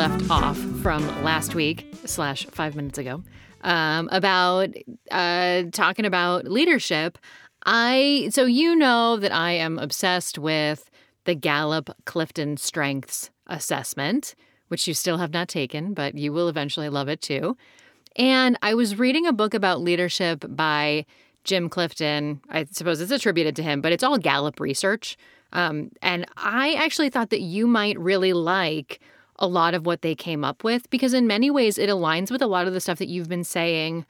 left off from last week slash five minutes ago um, about uh, talking about leadership. I so you know that I am obsessed with the Gallup Clifton Strengths Assessment, which you still have not taken, but you will eventually love it too. And I was reading a book about leadership by Jim Clifton. I suppose it's attributed to him, but it's all Gallup research. Um, and I actually thought that you might really like a lot of what they came up with because, in many ways, it aligns with a lot of the stuff that you've been saying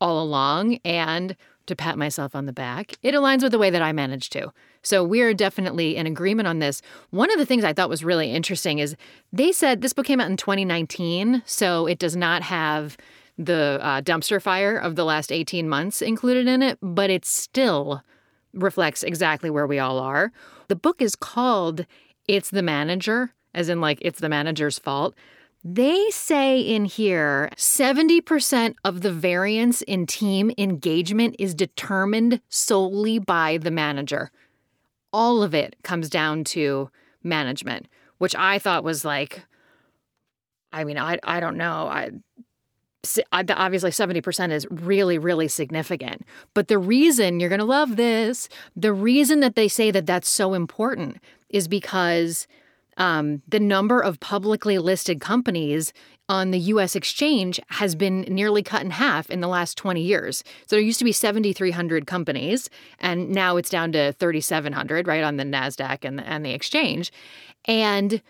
all along. And to pat myself on the back, it aligns with the way that I manage to. So we are definitely in agreement on this. One of the things I thought was really interesting is they said this book came out in 2019, so it does not have the uh, dumpster fire of the last 18 months included in it, but it still reflects exactly where we all are. The book is called It's the Manager, as in, like, it's the manager's fault. They say in here 70% of the variance in team engagement is determined solely by the manager. All of it comes down to management, which I thought was like, I mean, I, I don't know. I, obviously 70% is really really significant but the reason you're going to love this the reason that they say that that's so important is because um, the number of publicly listed companies on the US exchange has been nearly cut in half in the last 20 years. So there used to be 7,300 companies, and now it's down to 3,700, right, on the NASDAQ and the, and the exchange. And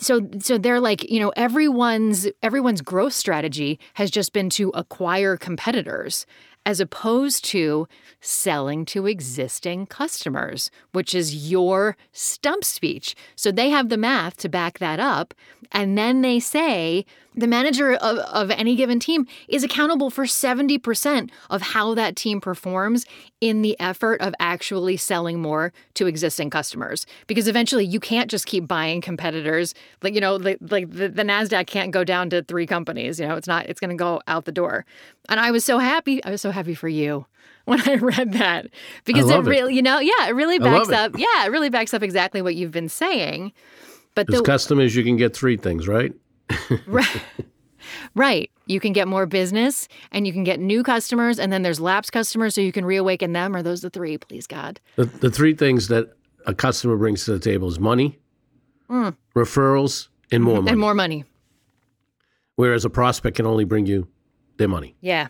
so so they're like you know everyone's everyone's growth strategy has just been to acquire competitors as opposed to selling to existing customers, which is your stump speech. So they have the math to back that up. And then they say the manager of, of any given team is accountable for 70% of how that team performs in the effort of actually selling more to existing customers. Because eventually you can't just keep buying competitors. Like, you know, like, the, the NASDAQ can't go down to three companies. You know, it's not, it's going to go out the door. And I was so happy. I was so happy for you when I read that because it really, you know, yeah, it really backs up. Yeah, it really backs up exactly what you've been saying. But As the customers, you can get three things, right? right. Right. You can get more business and you can get new customers, and then there's lapsed customers, so you can reawaken them. Are those the three, please God? The, the three things that a customer brings to the table is money, mm. referrals, and more money. And more money. Whereas a prospect can only bring you their money. Yeah.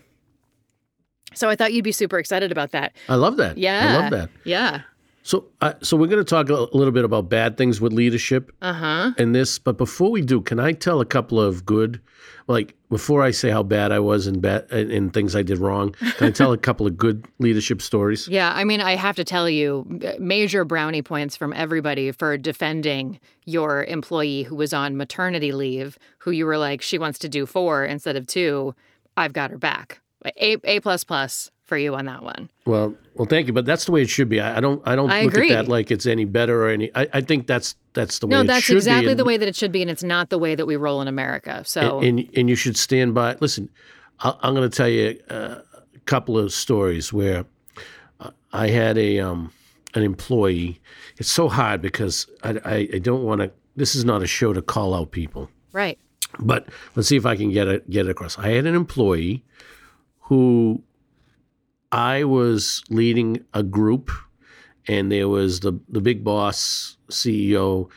So I thought you'd be super excited about that. I love that. Yeah. I love that. Yeah. So, uh, so we're going to talk a little bit about bad things with leadership uh-huh. and this. But before we do, can I tell a couple of good, like before I say how bad I was and bad and things I did wrong? Can I tell a couple of good leadership stories? Yeah, I mean, I have to tell you, major brownie points from everybody for defending your employee who was on maternity leave, who you were like, she wants to do four instead of two. I've got her back. A A plus plus for you on that one. Well, well, thank you, but that's the way it should be. I, I don't, I don't I look agree. at that like it's any better or any. I, I think that's that's the way. No, that's exactly and, the way that it should be, and it's not the way that we roll in America. So, and and, and you should stand by. Listen, I, am going to tell you a couple of stories where I had a um an employee. It's so hard because I, I, I don't want to. This is not a show to call out people, right? But let's see if I can get it get it across. I had an employee who I was leading a group, and there was the the big boss CEO,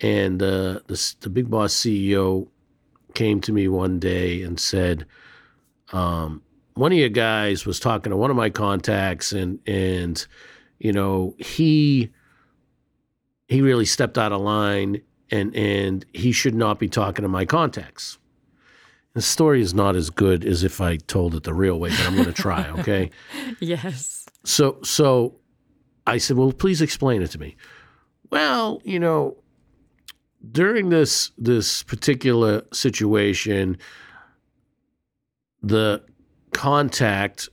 and uh, the the big boss CEO came to me one day and said, um, "One of your guys was talking to one of my contacts, and and you know he he really stepped out of line, and and he should not be talking to my contacts." The story is not as good as if I told it the real way, but I'm going to try. Okay. yes. So so I said, well, please explain it to me. Well, you know, during this this particular situation, the contact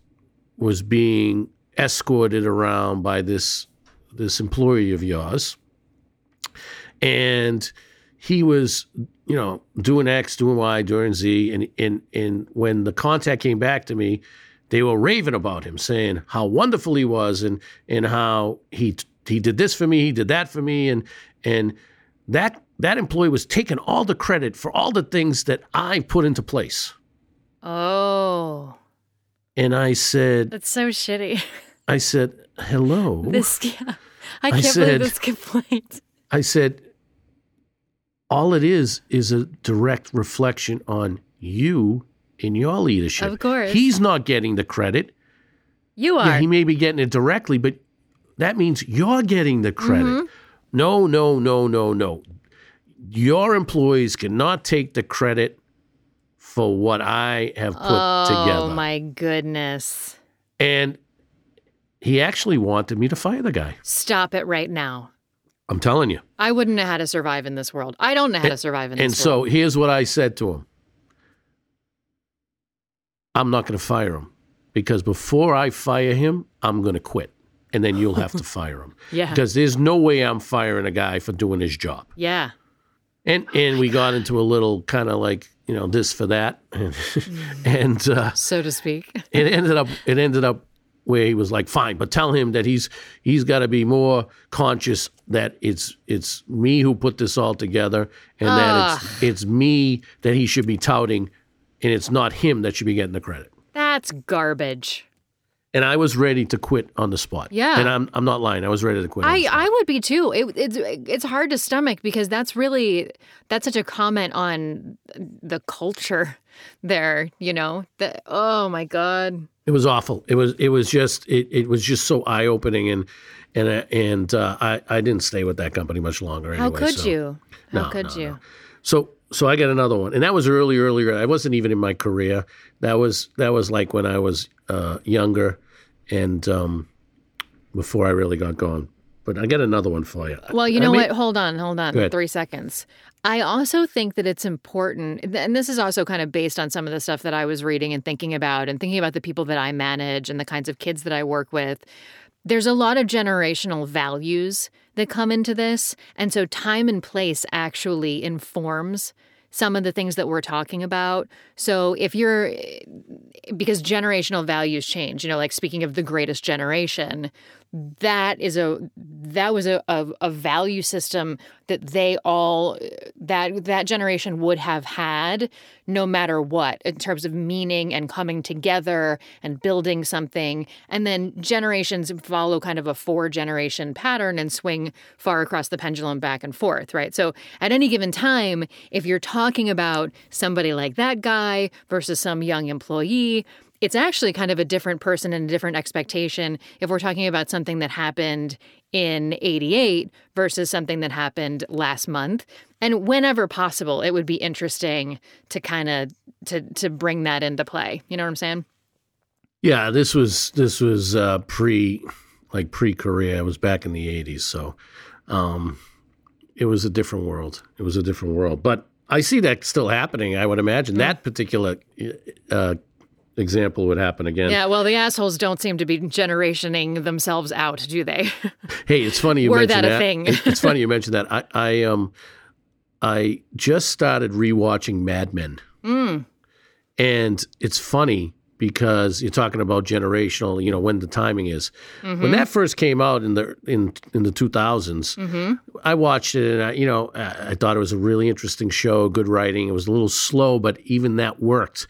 was being escorted around by this this employee of yours, and he was you know, doing X, doing Y, doing Z. And, and, and when the contact came back to me, they were raving about him, saying how wonderful he was and, and how he, he did this for me, he did that for me. And, and that that employee was taking all the credit for all the things that I put into place. Oh, And I said, that's so shitty. I said, hello. This, yeah. I I can't said- believe this complaint. I said, all it is is a direct reflection on you in your leadership. Of course. He's not getting the credit. You are. Yeah, he may be getting it directly, but that means you're getting the credit. Mm-hmm. No, no, no, no, no. Your employees cannot take the credit for what I have put oh together. Oh my goodness. And he actually wanted me to fire the guy. Stop it right now. I'm telling you. I wouldn't know how to survive in this world. I don't know how to survive in this world. And world. so here's what I said to him I'm not going to fire him because before I fire him, I'm going to quit. And then you'll have to fire him. Yeah. Because there's no way I'm firing a guy for doing his job. yeah. And and we got into a little kind of like, you know, this for that. And, and uh, So to speak. it ended up it ended up where he was like, fine, but tell him that he's he's got to be more conscious that it's it's me who put this all together, and that it's it's me that he should be touting, and it's not him that should be getting the credit. That's garbage. And I was ready to quit on the spot. Yeah. and I'm I'm not lying. I was ready to quit. I. I would be too. It, it's it's hard to stomach because that's really that's such a comment on the culture there. You know, the, oh my god, It was awful. It was it was just it, it was just so eye opening and and uh, and uh, I I didn't stay with that company much longer. how could so. you? How No, could no, you? So so I got another one, and that was early, earlier. I wasn't even in my career. That was that was like when I was uh, younger, and um, before I really got going. But I got another one for you. Well, you I know mean- what? Hold on, hold on. Three seconds. I also think that it's important, and this is also kind of based on some of the stuff that I was reading and thinking about, and thinking about the people that I manage and the kinds of kids that I work with. There's a lot of generational values that come into this. And so time and place actually informs some of the things that we're talking about. So if you're, because generational values change, you know, like speaking of the greatest generation, that is a that was a, a, a value system that they all that that generation would have had no matter what in terms of meaning and coming together and building something. And then generations follow kind of a four generation pattern and swing far across the pendulum back and forth right? So at any given time if you're talking about somebody like that guy versus some young employee it's actually kind of a different person and a different expectation if we're talking about something that happened in 88 versus something that happened last month. And whenever possible it would be interesting to kind of to to bring that into play. You know what i'm saying? Yeah, this was this was uh, pre like pre korea It was back in the '80s, so um, it was a different world. It was a different world, but I see that still happening. I would imagine. That particular uh, example would happen again. yeah well the assholes don't seem to be generationing themselves out do they Hey, it's funny you mentioned that a thing? It- it's funny you mentioned that. I, I um I just started rewatching Mad Men. mm. And it's funny because you're talking about generational, you know, when the timing is. Mm-hmm. When that first came out in the in in the 2000s, Mm-hmm. I watched it and I, you know, I, I thought it was a really interesting show, good writing. It was a little slow, but even that worked.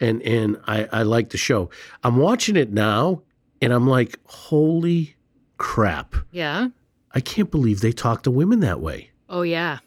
And and I I liked the show. I'm watching it now and I'm like, "Holy crap. yeah I can't believe they talk to women that way." oh yeah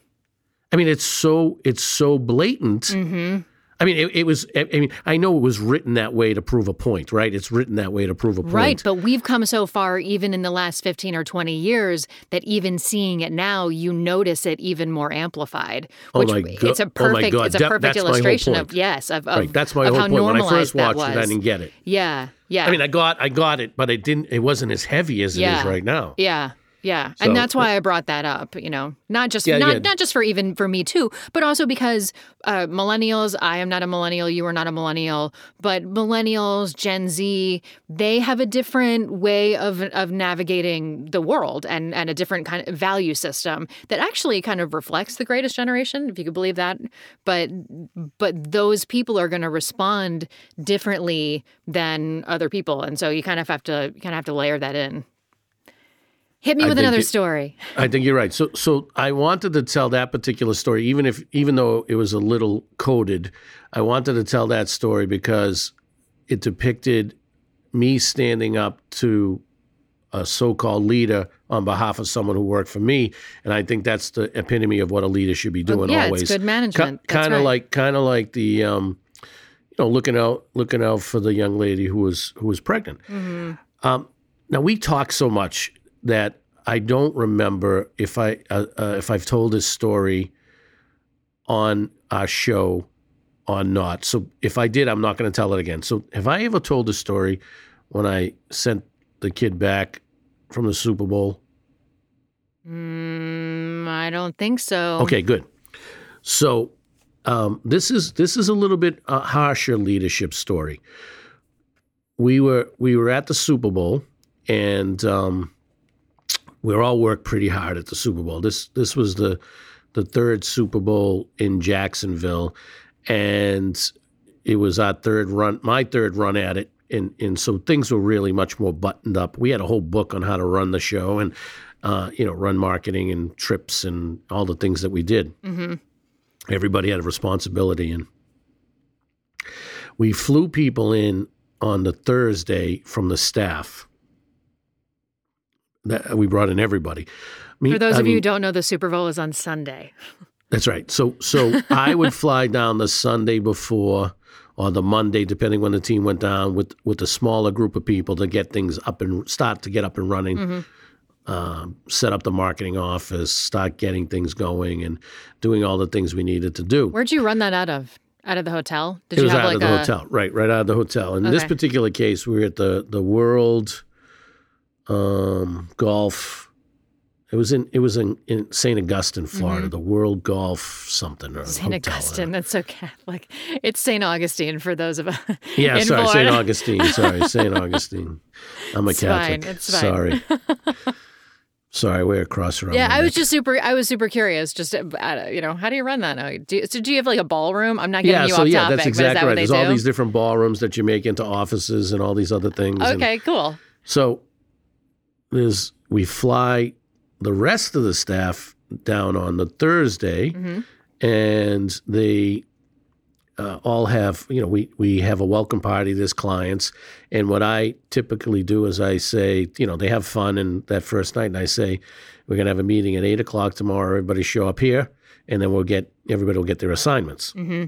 I mean, it's so it's so blatant. mm-hmm I mean, it, it was. I mean, I know it was written that way to prove a point, right? It's written that way to prove a point. Right, but we've come so far, even in the last 15 or 20 years, that even seeing it now, you notice it even more amplified. Oh Which my go- it's a oh my perfect, God, it's a perfect illustration of yes, of, of, right. That's my of whole point. When I first watched it. I didn't get it. Yeah, yeah. I mean, I got I got it, but it didn't. It wasn't as heavy as it is Yeah. right now. Yeah. Yeah. So- and that's why I brought that up, you know. Not just Yeah, not yeah. not just for even for me too, but also because uh millennials, I am not a millennial, you are not a millennial, but millennials, Gen Z, they have a different way of of navigating the world and and a different kind of value system that actually kind of reflects the greatest generation, if you could believe that. But but those people are going to respond differently than other people, and so you kind of have to you kind of have to layer that in. Hit me I with another it- story. I think you're right. So, so I wanted to tell that particular story, even if, even though it was a little coded, I wanted to tell that story because it depicted me standing up to a so-called leader on behalf of someone who worked for me, and I think that's the epitome of what a leader should be doing yeah, always. it's good management. That's kind of right. like, kind of like the, um, you know, looking out, looking out for the young lady who was who was pregnant. Mm-hmm. Um, now we talk so much that I don't remember if I uh, uh, if I've told this story on our show or not. So if I did, I'm not going to tell it again. So have I ever told this story when I sent the kid back from the Super Bowl? Mm, I don't think so. Okay, good. So um, this is this is a little bit a harsher leadership story. We were we were at the Super Bowl, and um, we all worked pretty hard at the Super Bowl. This this was the the third Super Bowl in Jacksonville, and it was our third run, my third run at it. And, and so things were really much more buttoned up. We had a whole book on how to run the show and, uh, you know, run marketing and trips and all the things that we did. hmm Everybody had a responsibility. And we flew people in on the Thursday from the staff. That, we brought in everybody. Me- For those I of you who don't know, the Super Bowl is on Sunday. that's right. So so I would fly down the Sunday before or the Monday, depending when the team went down, with with a smaller group of people to get things up and start to get up and running. Mhm. Um, set up the marketing office, start getting things going, and doing all the things we needed to do. Where'd you run that out of? Out of the hotel? Did it you was have out like of the a hotel, right? Right out of the hotel. In this particular case, we were at the the World um, Golf. It was in it was in, in St. Augustine, Florida. The World Golf something or Mm-hmm. St. Augustine? That's so Catholic. It's St. Augustine for those of us. Yeah, in sorry, St. Augustine. Sorry, St. Augustine. I'm a It's fine, Catholic. it's fine. Sorry. sorry, we're across around. Yeah, I was just super. I was super curious. Just uh, you know, how do you run that? now? Do you, so do you have like a ballroom? I'm not getting Yeah, you so off yeah, topic. that's but is that exactly right. There's all these different ballrooms that you make into offices and all these other things. and- Okay, cool. So there's we fly the rest of the staff down on the Thursday, hmm and they uh, all have you know we we have a welcome party. There's clients, and what I typically do is I say you know they have fun and that first night, and I say we're gonna have a meeting at eight o'clock tomorrow. Everybody show up here, and then we'll get everybody will get their assignments. hmm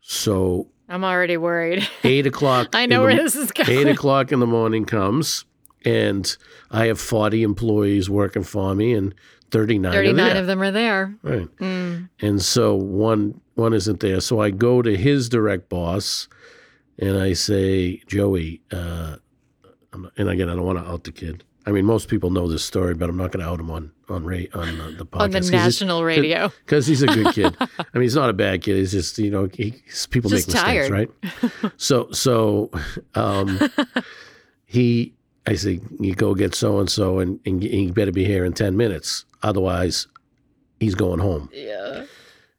So I'm already worried. eight o'clock. I know the where this is going. eight o'clock in the morning comes, and I have forty employees working for me, and thirty nine. Thirty-nine of them are there. Right, Mm. and so one one isn't there. So I go to his direct boss, and I say, Joey, uh, and again, I don't want to out the kid. I mean, most people know this story, but I'm not going to out him on on ra- on uh, the podcast On the national radio. because he's a good kid. I mean, he's not a bad kid. He's just you know, he, people Just make mistakes, right? so so um, he, I say, you go get so and so, and he better be here in ten minutes, otherwise, he's going home. Yeah.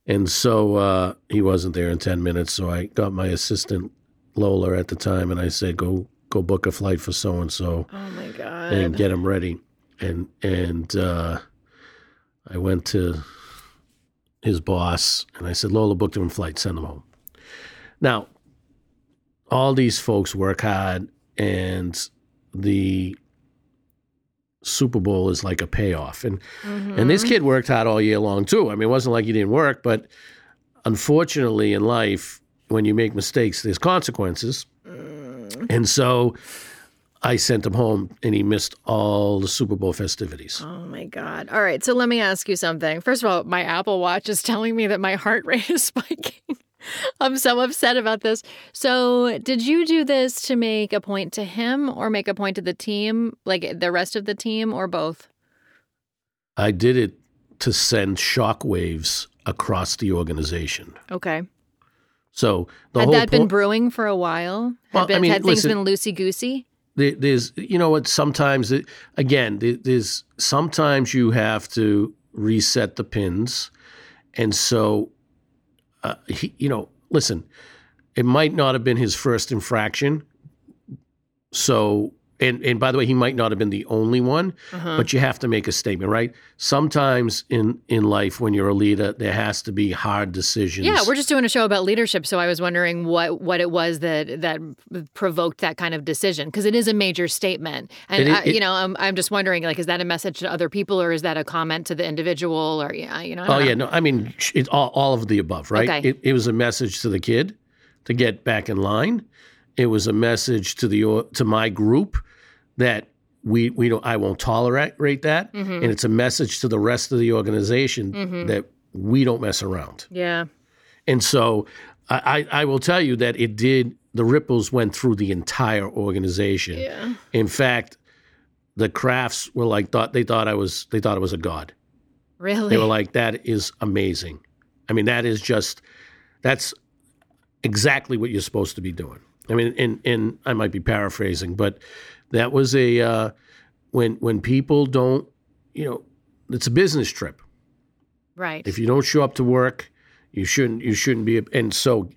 And so uh, he wasn't there in ten minutes. So I got my assistant Lola at the time, and I said, go go book a flight for so and so Oh my god. and get him ready. And and uh, I went to his boss and I said, Lola booked him a flight, send him home. Now, all these folks work hard, and the Super Bowl is like a payoff. And Mhm. and this kid worked hard all year long too. I mean, it wasn't like he didn't work, but unfortunately in life, when you make mistakes, there's consequences. Mm. And so I sent him home and he missed all the Super Bowl festivities. Oh my God. All right. So let me ask you something. First of all, my Apple Watch is telling me that my heart rate is spiking. I'm so upset about this. So, did you do this to make a point to him or make a point to the team, like the rest of the team, or both? I did it to send shockwaves across the organization. Okay. So the whole thing. Had that been brewing for a while? Had, Well, I mean, had things listen- been loosey goosey? there, there's you know what sometimes it, again there- there's sometimes you have to reset the pins and so uh, he, you know listen it might not have been his first infraction so and and by the way, he might not have been the only one, Uh-huh. but you have to make a statement, right? Sometimes in in life, when you're a leader, there has to be hard decisions. Yeah, we're just doing a show about leadership, so I was wondering what what it was that that provoked that kind of decision because it is a major statement, and It I, it- you know, I'm I'm just wondering like, is that a message to other people or is that a comment to the individual or yeah, you know? Oh know. yeah, no, I mean sh- it, all, all of the above, right? Okay. It, it was a message to the kid to get back in line. It was a message to the to my group that we we don't I won't tolerate that, Mm-hmm. and it's a message to the rest of the organization that we don't mess around. Yeah. And so I, I I will tell you that it did. The ripples went through the entire organization. Yeah. In fact, the Krafts were like thought they thought I was they thought I was a god. Really? They were like, that is amazing. I mean, that is just, that's exactly what you're supposed to be doing. I mean, and, and I might be paraphrasing, but that was a, uh, when, when people don't, you know, it's a business trip. right. If you don't show up to work, you shouldn't, you shouldn't be. And so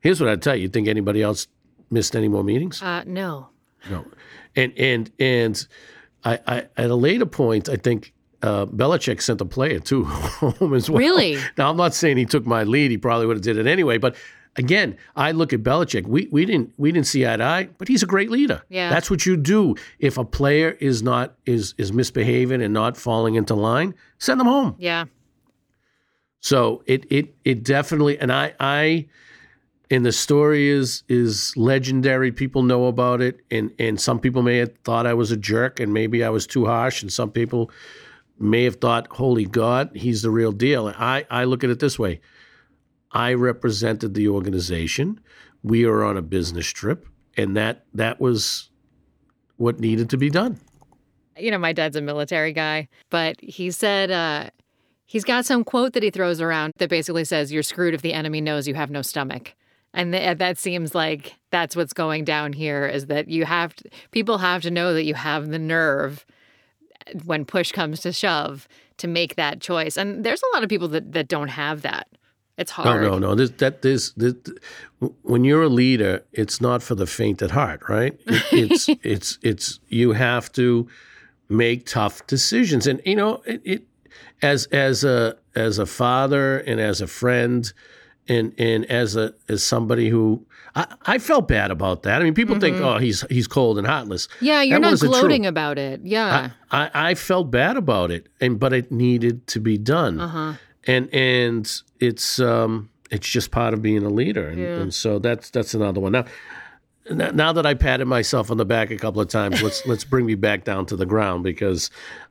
here's what I tell you. You think anybody else missed any more meetings? uh, no. No, and and and I, I at a later point, I think uh, Belichick sent a player too home as well. Really? Now I'm not saying he took my lead; he probably would have did it anyway. But again, I look at Belichick. We we didn't we didn't see eye to eye, but he's a great leader. Yeah. that's what you do. If a player is not is is misbehaving and not falling into line, send them home. Yeah. So it it it definitely and I I and the story is is legendary. People know about it, and and some people may have thought I was a jerk, and maybe I was too harsh, and some people may have thought, "Holy God, he's the real deal." I I look at it this way: I represented the organization. We are on a business trip, and that that was what needed to be done. you know, my dad's a military guy, but he said uh, he's got some quote that he throws around that basically says, You're screwed if the enemy knows you have no stomach. And th- that seems like that's what's going down here is that you have to, people have to know that you have the nerve when push comes to shove to make that choice. And there's a lot of people that, that don't have that. It's hard. no, no. This, that this, this, when you're a leader, it's not for the faint at heart, right? It, it's it's it's you have to make tough decisions, and you know it, it as as a as a father and as a friend, and and as a as somebody who I, I felt bad about that. I mean, people think, oh, he's he's cold and heartless. Yeah, you're That not true. gloating about it. Yeah. I, I felt bad about it, and but it needed to be done, Uh-huh. And and it's um it's just part of being a leader, and, Yeah. and so that's that's another one. Now, now that I patted myself on the back a couple of times, let's let's bring me back down to the ground because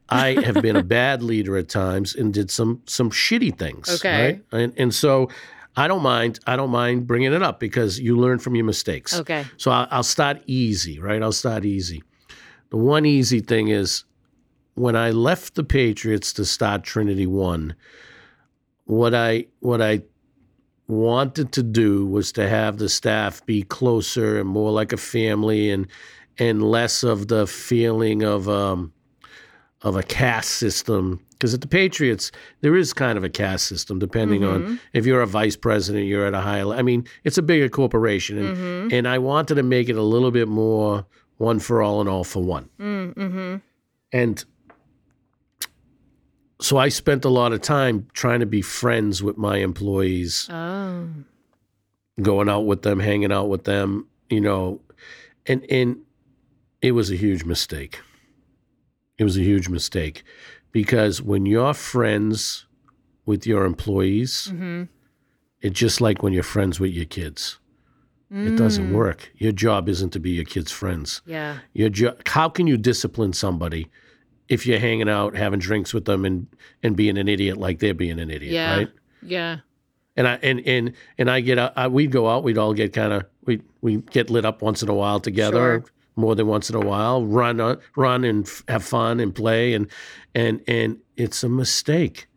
I have been a bad leader at times and did some some shitty things. Okay. right? and and so. I don't mind. I don't mind bringing it up because you learn from your mistakes. Okay. So I'll, I'll start easy, right? I'll start easy. The one easy thing is when I left the Patriots to start Trinity One, what I what I wanted to do was to have the staff be closer and more like a family and and less of the feeling of um of a caste system. Because at the Patriots there is kind of a caste system depending on if you're a vice president you're at a higher I mean it's a bigger corporation and and I wanted to make it a little bit more one for all and all for one. Mm-hmm. and so I spent a lot of time trying to be friends with my employees, Oh. going out with them, hanging out with them, you know, and and it was a huge mistake. It was a huge mistake because when you're friends with your employees, Mm-hmm. it's just like when you're friends with your kids. It doesn't work. Your job isn't to be your kids' friends. Yeah. Your jo- how can you discipline somebody if you're hanging out, having drinks with them, and and being an idiot like they're being an idiot, Yeah. right? Yeah. And I and and and I get out. I, we'd go out. We'd all get kind of we we get lit up once in a while together, Sure. more than once in a while. Run uh, run and f- have fun and play and and and it's a mistake.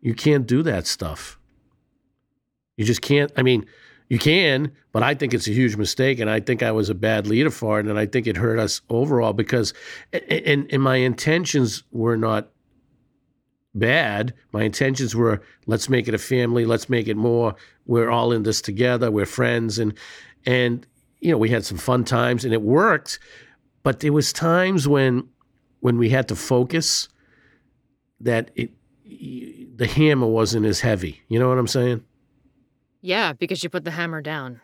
You can't do that stuff. You just can't. I mean, you can, but I think it's a huge mistake, and I think I was a bad leader for it, and I think it hurt us overall because, and and my intentions were not bad. My intentions were let's make it a family, let's make it more. We're all in this together. We're friends, and and you know we had some fun times, and it worked. but there was times when when we had to focus that it the hammer wasn't as heavy. You know what I'm saying? Yeah, because you put the hammer down.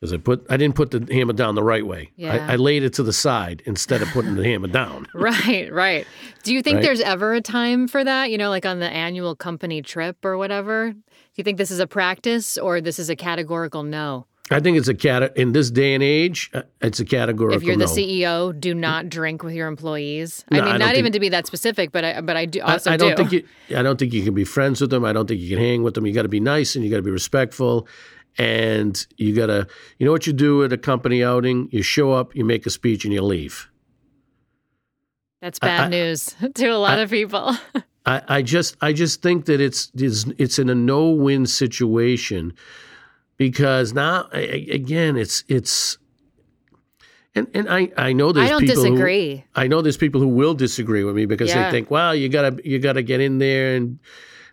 Because I put I didn't put the hammer down the right way. Yeah. I, I laid it to the side instead of putting the hammer down. Right, right. Do you think Right. there's ever a time for that? You know, like on the annual company trip or whatever? Do you think this is a practice or this is a categorical no? I think it's a cat in this day and age. uh, It's a categorical if you're the no. CEO, do not drink with your employees. No, I I mean, don't think- even to be that specific, but I but I do I, also I don't do. think you. I don't think you can be friends with them. I don't think you can hang with them. You got to be nice and you got to be respectful, and you got to. You know what you do at a company outing? You show up, you make a speech, and you leave. That's bad I- news to a lot of people. I, I just I just think that it's it's, it's in a no win situation because now again it's it's and and I I know there's I don't people who- disagree. I know there's people who will disagree with me because Yeah. they think, wow, you gotta you gotta get in there and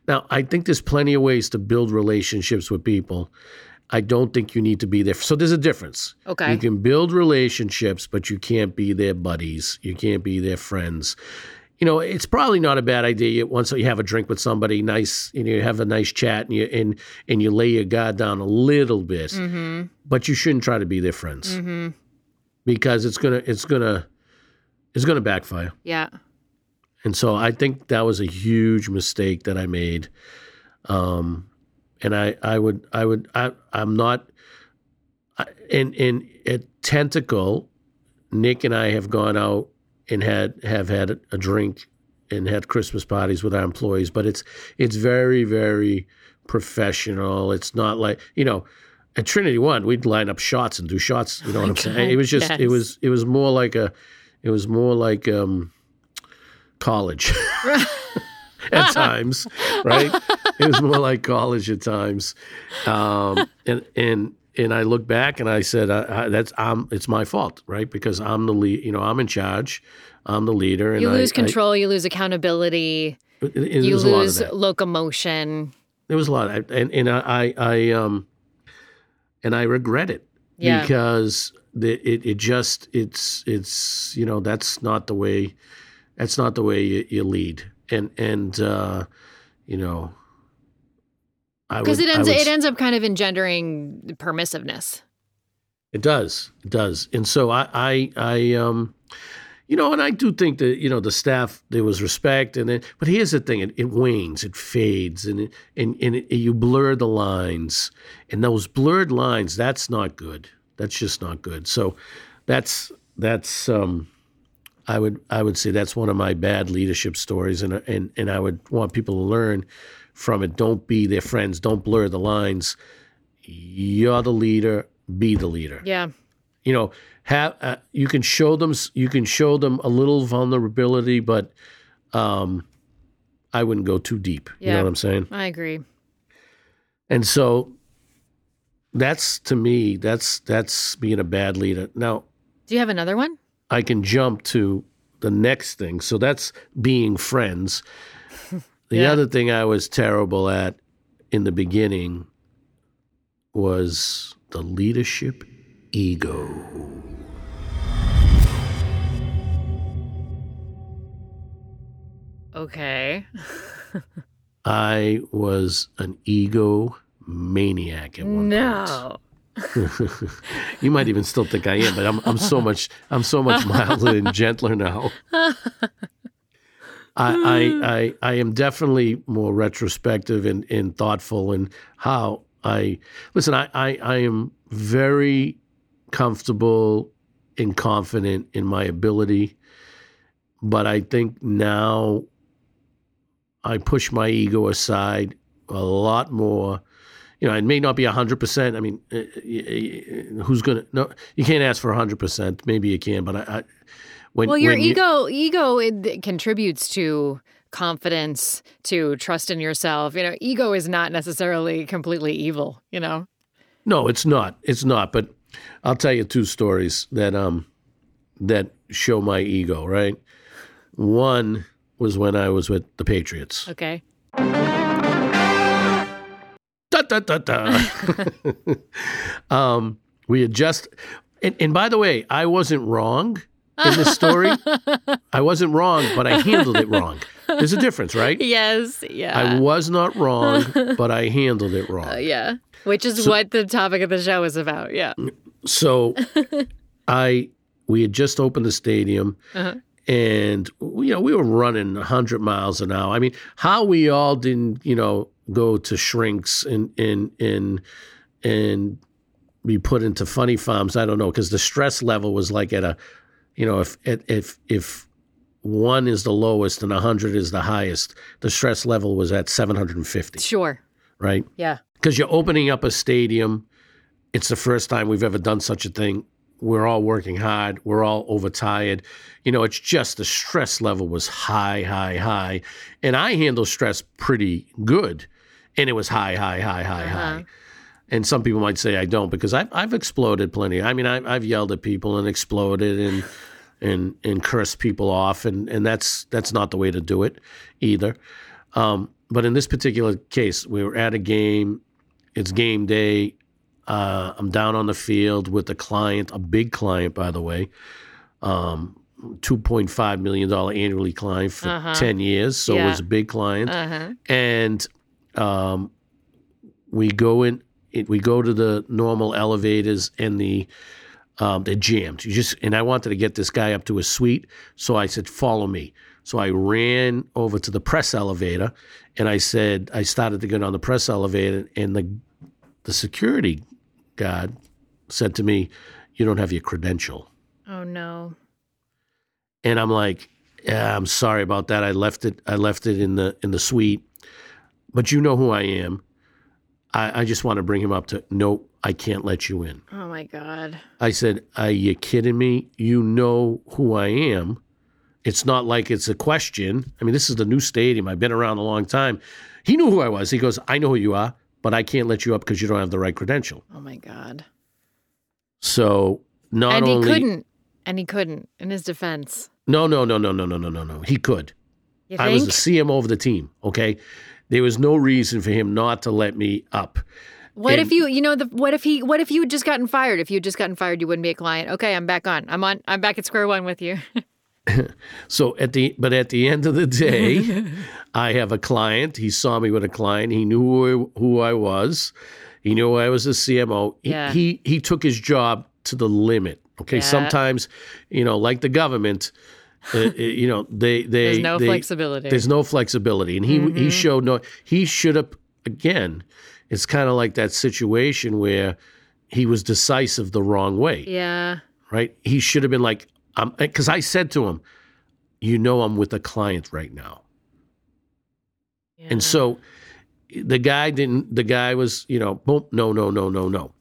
now I think there's plenty of ways to build relationships with people. I don't think you need to be there. So there's a difference. Okay. You can build relationships, but you can't be their buddies. You can't be their friends. You know, it's probably not a bad idea. Once you have a drink with somebody, nice, you know, you have a nice chat, and you and and you lay your guard down a little bit, Mm-hmm. but you shouldn't try to be their friends Mm-hmm. because it's gonna it's gonna it's gonna backfire. Yeah. And so I think that was a huge mistake that I made. Um, and I, I would, I would, I, I'm not. I- And and at Tentacle, Nick and I have gone out and had have had a drink and had Christmas parties with our employees, but it's it's very very professional. It's not like you know. At Trinity One, we'd line up shots and do shots. You know what I'm saying? It was just, yes. it was, it was more like a, it was more like um, college at times, right? It was more like college at times, um, and and and I look back and I said, I, I, "That's I'm it's my fault, right? Because I'm the lead. You know, I'm in charge. I'm the leader, and You lose I- control, you lose accountability, it- it- you was a lot of lose locomotion. There was a lot, of, and and I, I um, and I regret it Yeah. because the, it it just it's it's you know that's not the way that's not the way you, you lead and and uh, you know Because it ends would it ends up kind of engendering permissiveness. It does. It does. And so I, I, I, um, you know, and I do think that you know the staff there was respect, and then, but here's the thing: it, it wanes, it fades, and it, and and it, you blur the lines, and those blurred lines, that's not good. That's just not good. So, that's that's um, I would I would say that's one of my bad leadership stories, and and and I would want people to learn from it. Don't be their friends. Don't blur the lines. You're the leader. Be the leader Yeah. you know have uh, you can show them you can show them a little vulnerability but um i wouldn't go too deep Yeah. you know what i'm saying I agree. and so that's to me that's that's being a bad leader now Do you have another one? i can jump to the next thing so that's being friends the Yeah. other thing i was terrible at in the beginning was the leadership ego Okay. I was an ego maniac at one No. point. you might even still think I am, but I'm I'm so much I'm so much milder and gentler now. I, I mm. I I am definitely more retrospective and, and thoughtful in how I listen. I, I I am very comfortable and confident in my ability, but I think now I push my ego aside a lot more. You know, it may not be hundred percent. I mean, uh, y- y- who's gonna? No, you can't ask for hundred percent. Maybe you can, but I. I when, Well, your when you- ego ego it contributes to confidence, to trust in yourself. You know, ego is not necessarily completely evil, you know. No, it's not. It's not. But I'll tell you two stories that um that show my ego. Right. One was when I was with the Patriots. Okay. Da, da, da, da. um, we had just, and, and by the way, I wasn't wrong. In this story. I wasn't wrong, but I handled it wrong. There's a difference, right? yes. Yeah. I was not wrong, but I handled it wrong. Uh, yeah. Which is what the topic of the show is about. Yeah. So I we had just opened the stadium Uh-huh. and you know we were running 100 miles an hour. I mean, how we all didn't, you know, go to shrinks and and and and be put into funny farms, I don't know, because the stress level was like at a you know, if if if one is the lowest and 100 is the highest, the stress level was at 750, Sure. right? Yeah. because you're opening up a stadium. It's the first time we've ever done such a thing. We're all working hard. We're all overtired. You know, it's just the stress level was high, high, high. And I handle stress pretty good. And it was high, high, high, high, uh-huh. high. And some people might say I don't because I've, I've exploded plenty. I mean, I, I've yelled at people and exploded and and and cursed people off, and, and that's that's not the way to do it either. Um, but in this particular case, we were at a game. It's game day. Uh, I'm down on the field with a client, a big client, by the way, um, $2.5 million annually client for Uh-huh. 10 years. So it was a big client. Uh huh. and um, we go in, it, we go to the normal elevators and the, um, they're jammed. You just, and I wanted to get this guy up to his suite. So I said, follow me. So I ran over to the press elevator and I said, I started to get on the press elevator and the, the security guard said to me, you don't have your credential. Oh no. And I'm like, yeah, I'm sorry about that. I left it. I left it in the in the suite. But you know who I am. I, I just want to bring him up to. Nope, I can't let you in. Oh my God. I said, Are you kidding me? You know who I am. It's not like it's a question. I mean, this is the new stadium. I've been around a long time. He knew who I was. He goes, I know who you are, but I can't let you up because you don't have the right credential. Oh my God. So not and he only couldn't. And he couldn't. In his defense. no, no, no, no, no, no, no, no, no. He could. You I think? was the CMO of the team. Okay, there was no reason for him not to let me up. What And- if you, you know, the what if he, what if you had just gotten fired? If you had just gotten fired, you wouldn't be a client. Okay, I'm back on. I'm on. I'm back at square one with you. So at the but at the end of the day, I have a client. He saw me with a client. He knew who I, who I was. He knew I was a CMO. He, Yeah. he he took his job to the limit. Okay, Yeah. sometimes, you know, like the government, uh, uh, you know, they they There's no they- flexibility. There's no flexibility, and he he showed no. He should have again. It's kind of like that situation where he was decisive the wrong way yeah. right? He should have been like, because I said to him, you know, I'm with a client right now. yeah. And so the guy didn't, the guy was, you know, boom, no, no, no, no, no.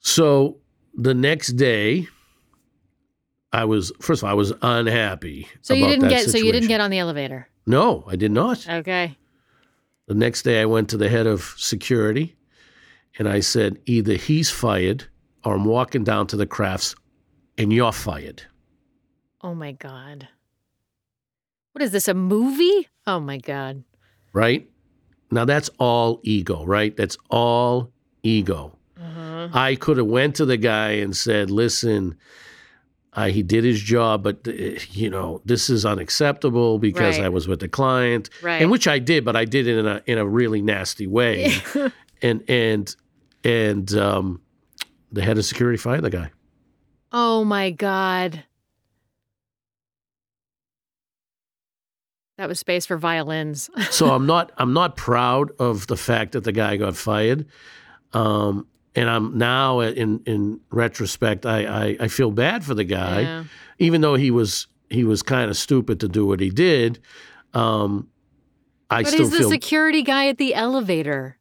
So the next day, I was, first of all, I was unhappy. So you didn't get. So you didn't get on the elevator. No, I did not. Okay. The next day, I went to the head of security and I said, either he's fired or I'm walking down to the Krafts and you're fired. Oh my God. What is this? A movie? Oh my God. right? Now that's all ego, right? That's all ego. Uh-huh. I could have went to the guy and said, "Listen, uh, he did his job, but uh, you know this is unacceptable because Right. I was with the client, Right. and which I did, but I did it in a in a really nasty way, and and and um, the head of security fired the guy. oh my God. That was space for violins. so I'm not I'm not proud of the fact that the guy got fired. Um, and I'm now in in retrospect, I, I I feel bad for the guy, Yeah. even though he was he was kind of stupid to do what he did. Um, I But he's the feel security guy at the elevator.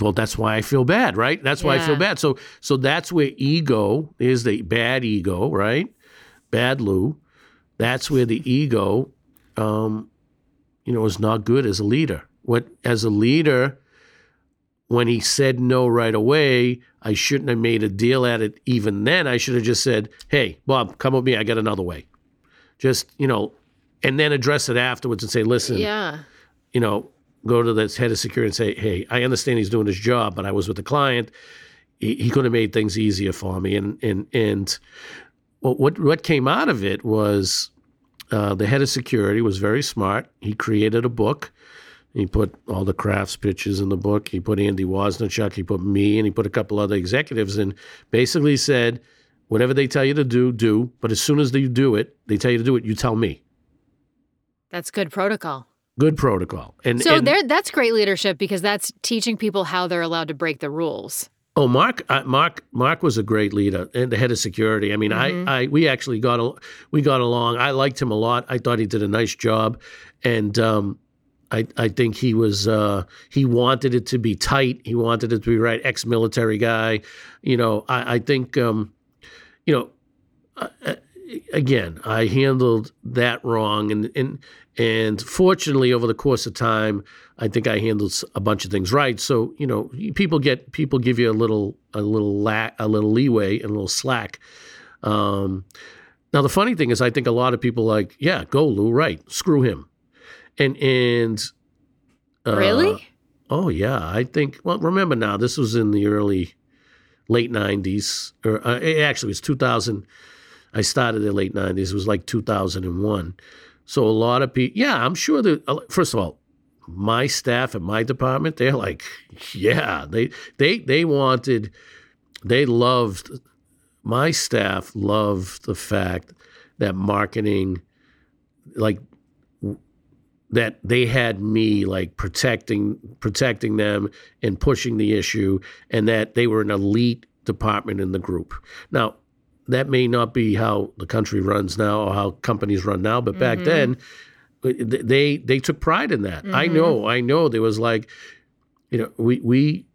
well. That's why I feel bad, right? That's why I feel bad. So so that's where ego is the bad ego, right? Bad Lou. That's where the ego, um, you know, is not good as a leader. What as a leader, when he said no right away, I shouldn't have made a deal at it. Even then, I should have just said, "Hey, Bob, come with me. I got another way." Just you know, and then address it afterwards and say, "Listen, Yeah. you know, go to the head of security and say, "Hey, I understand he's doing his job, but I was with the client. He, he could have made things easier for me." And and and what what, what came out of it was uh, the head of security was very smart. He created a book. He put all the Krafts pitches in the book. He put Andy Wozniak. He put me, and he put a couple other executives, and basically said, "Whatever they tell you to do, do. But as soon as you do it, they tell you to do it. You tell me." That's good protocol. Good protocol. And So and, there, that's great leadership because that's teaching people how they're allowed to break the rules. Oh, Mark, uh, Mark, Mark was a great leader and the head of security. I mean, Mm-hmm. I, I, we actually got, al- we got along. I liked him a lot. I thought he did a nice job, and um, I, I think he was, uh, he wanted it to be tight. He wanted it to be right. Ex-military guy, you know. I, I think, um, you know, uh, uh, again, I handled that wrong, and and and fortunately, over the course of time, I think I handled a bunch of things right. So you know, people get people give you a little a little la- a little leeway and a little slack. Um, now the funny thing is, I think a lot of people like, yeah, go Lou, right? Screw him, and and uh, really? Oh yeah, I think. Well, remember now, this was in the early, late '90s, or uh, it actually was 2000. I started in the late '90s. It was like 2001. So a lot of people. Yeah, I'm sure that. uh, First of all, my staff at my department, they're like, yeah, they they they wanted, they loved. My staff loved the fact that marketing, like that they had me like protecting protecting them and pushing the issue and that they were an elite department in the group. Now that may not be how the country runs now or how companies run now but back mm-hmm. then uh, they they took pride in that. I mm-hmm. know i know. There was like you know we we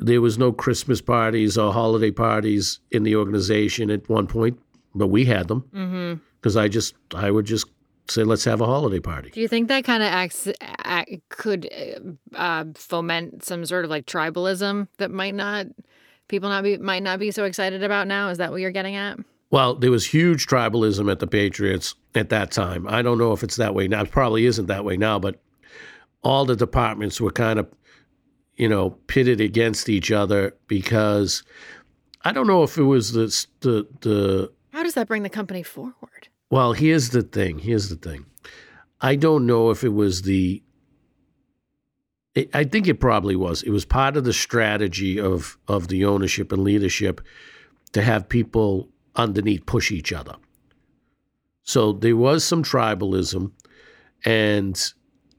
there was no christmas parties or holiday parties in the organization at one point but we had them. Mm-hmm. because i just i would just say let's have a holiday party Do you think that kind of acts act, could uh, foment some sort of like tribalism that might not people not be might not be so excited about now? Is that what you're getting at? Well, there was huge tribalism at the Patriots at that time. I don't know if it's that way now. It probably isn't that way now, but all the departments were kind of, you know, pitted against each other because I don't know if it was the the the. How does that bring the company forward? Well, here's the thing. Here's the thing. I don't know if it was the. it- I think it probably was. It was part of the strategy of of the ownership and leadership to have people underneath push each other. So there was some tribalism, and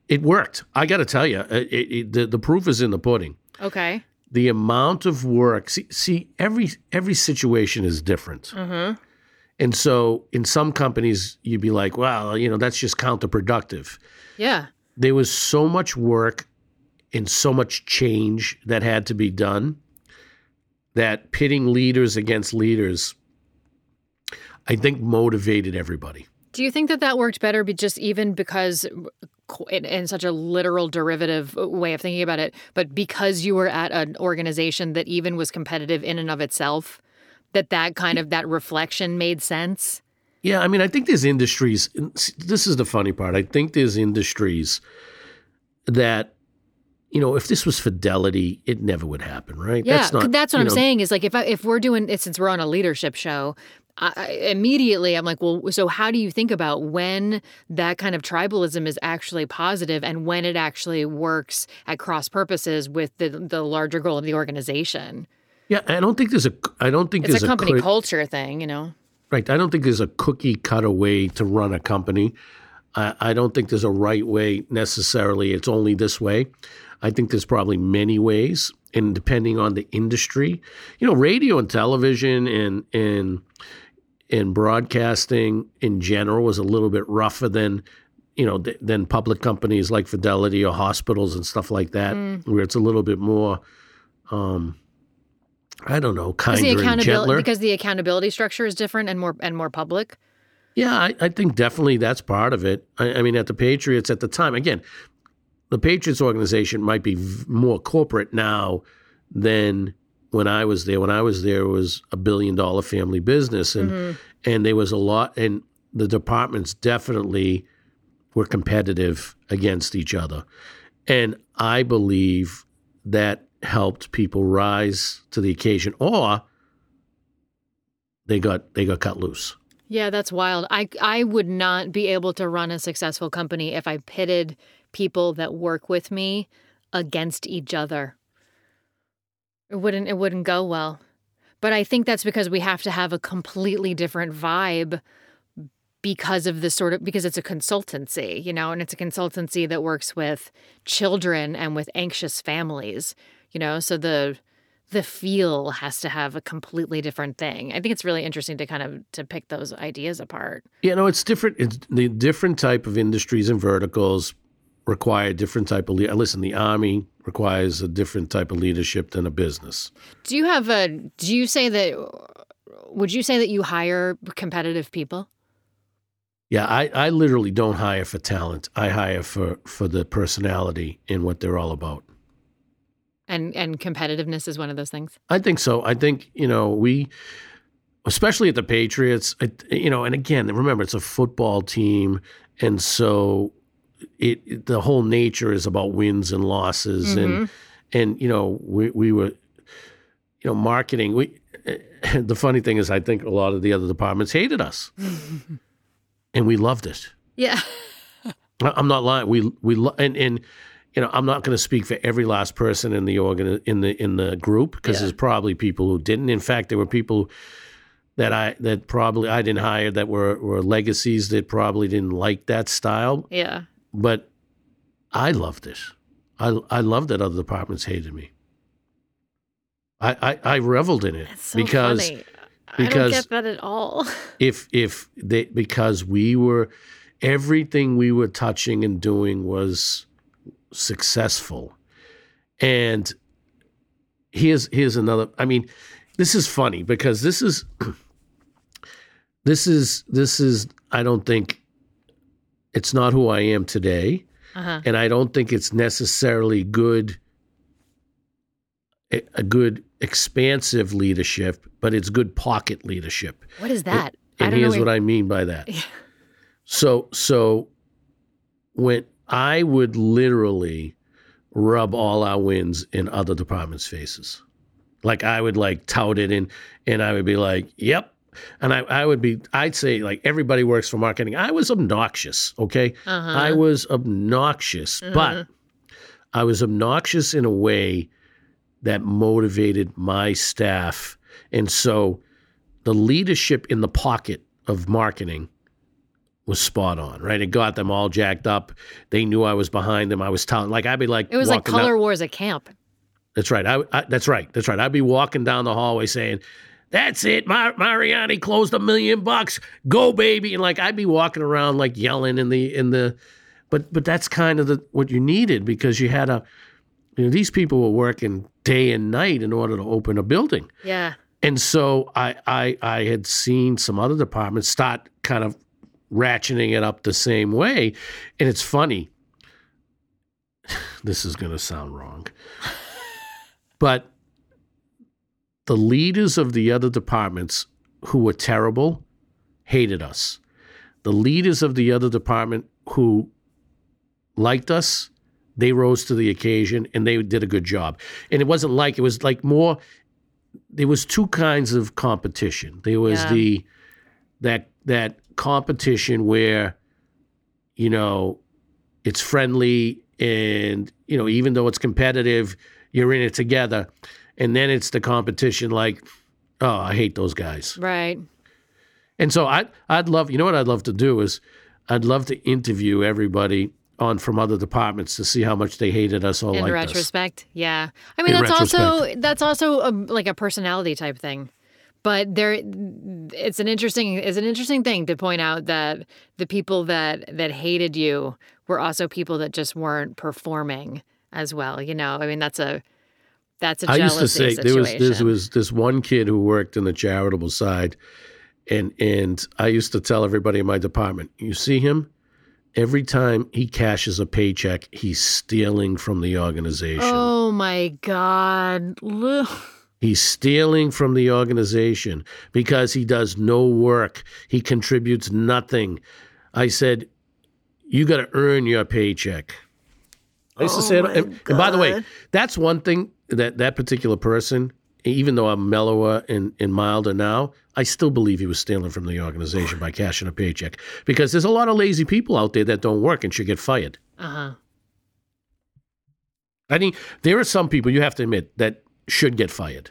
it worked. I got to tell you, it, it, the the proof is in the pudding. Okay. The amount of work. See, see every every situation is different. Mm-hmm. And so in some companies, you'd be like, well, you know, that's just counterproductive. Yeah. There was so much work and so much change that had to be done that pitting leaders against leaders, I think, motivated everybody. Do you think that that worked better, be just even because, in, in such a literal derivative way of thinking about it, but because you were at an organization that even was competitive in and of itself, that that kind of that reflection made sense? Yeah, I mean, I think there's industries. This is the funny part. I think there's industries that, you know, if this was fidelity, it never would happen, right? Yeah, that's, not, that's what I'm know, saying. Is like if I, if we're doing it since we're on a leadership show, I, I- immediately I'm like, well, so how do you think about when that kind of tribalism is actually positive and when it actually works at cross purposes with the the larger goal of the organization? Yeah, I don't think there's a. I don't think It's there's a company clear- culture thing, you know. Right. I don't think there's a cookie cutter way to run a company. I, I don't think there's a right way necessarily. It's only this way. I think there's probably many ways, and depending on the industry, you know, radio and television and and and broadcasting in general was a little bit rougher than you know th- than public companies like Fidelity or hospitals and stuff like that, where it's a little bit more. Um, I don't know, Because kinder the and accountability gentler. because the accountability structure is different and more and more public. Yeah, I, I think definitely that's part of it. I, I mean, at the Patriots at the time, again, the Patriots organization might be v- more corporate now than when I was there. When I was there, it was a billion dollar family business, and mm-hmm. and there was a lot, and the departments definitely were competitive against each other, and I believe that helped people rise to the occasion, or they got they got cut loose. Yeah, that's wild. I I would not be able to run a successful company if I pitted people that work with me against each other. It wouldn't it wouldn't go well. But I think that's because we have to have a completely different vibe because of the sort of because it's a consultancy, you know, and it's a consultancy that works with children and with anxious families, you know, so the the feel has to have a completely different thing. I think it's really interesting to kind of to pick those ideas apart. You know, it's different. It's the different type of industries and verticals require different type of. leadership. Listen, the army requires a different type of leadership than a business. Do you have a? Do you say that? Would you say that you hire competitive people? Yeah, I, I literally don't hire for talent. I hire for for the personality and what they're all about. And and competitiveness is one of those things. I think so. I think you know we, especially at the Patriots, you know, and again, remember it's a football team, and so it, it the whole nature is about wins and losses, mm-hmm. and and you know we we were, you know, marketing. We the funny thing is, I think a lot of the other departments hated us, and we loved it. Yeah, I'm not lying. We we lo- and and you know, I'm not going to speak for every last person in the organ in the in the group because yeah. there's probably people who didn't. In fact, there were people that I that probably I didn't hire that were were legacies that probably didn't like that style. Yeah. But I loved it. I I loved that other departments hated me. I I, I reveled in it so because funny. because I don't get that at all. if if they because we were everything we were touching and doing was successful. And here's here's another I mean, this is funny because this is this is this is I don't think it's not who I am today. Uh-huh. And I don't think it's necessarily good a good expansive leadership, but it's good pocket leadership. What is that? And, and here's what I mean by that. so so when I would literally rub all our wins in other departments' faces. Like I would like tout it and and I would be like, yep. And I, I would be I'd say like everybody works for marketing. I was obnoxious, okay? Uh-huh. I was obnoxious, uh-huh. but I was obnoxious in a way that motivated my staff. And so the leadership in the pocket of marketing was spot on, right? It got them all jacked up. They knew I was behind them. I was telling, like, I'd be like, it was like color wars at camp. That's right. I, I, that's right. That's right. I'd be walking down the hallway saying, "That's it, Mar- Mariani closed a million bucks. Go, baby!" And like, I'd be walking around like yelling in the in the, but but that's kind of the what you needed because you had a, you know, these people were working day and night in order to open a building. Yeah. And so I I I had seen some other departments start kind of ratcheting it up the same way. And it's funny. This is going to sound wrong. but the leaders of the other departments who were terrible hated us. The leaders of the other department who liked us, they rose to the occasion and they did a good job. And it wasn't like it was like more there was two kinds of competition. There was yeah. the that that competition where, you know, it's friendly and, you know, even though it's competitive, you're in it together. And then it's the competition like, oh, I hate those guys. Right. And so I I'd love, you know what I'd love to do is I'd love to interview everybody on from other departments to see how much they hated us all in like retrospect this. yeah i mean in that's retrospect. also that's also a, like a personality type thing but there it's an interesting it's an interesting thing to point out that the people that that hated you were also people that just weren't performing as well you know? I mean that's a that's a I used to say situation. there was there was this one kid who worked in the charitable side and and I used to tell everybody in my department you see him? Every time he cashes a paycheck he's stealing from the organization. Oh my god He's stealing from the organization because he does no work. He contributes nothing. I said, You got to earn your paycheck. I used oh to say it. And, and by the way, that's one thing that that particular person, even though I'm mellower and, and milder now, I still believe he was stealing from the organization by cashing a paycheck because there's a lot of lazy people out there that don't work and should get fired. Uh huh. I mean, there are some people you have to admit that should get fired.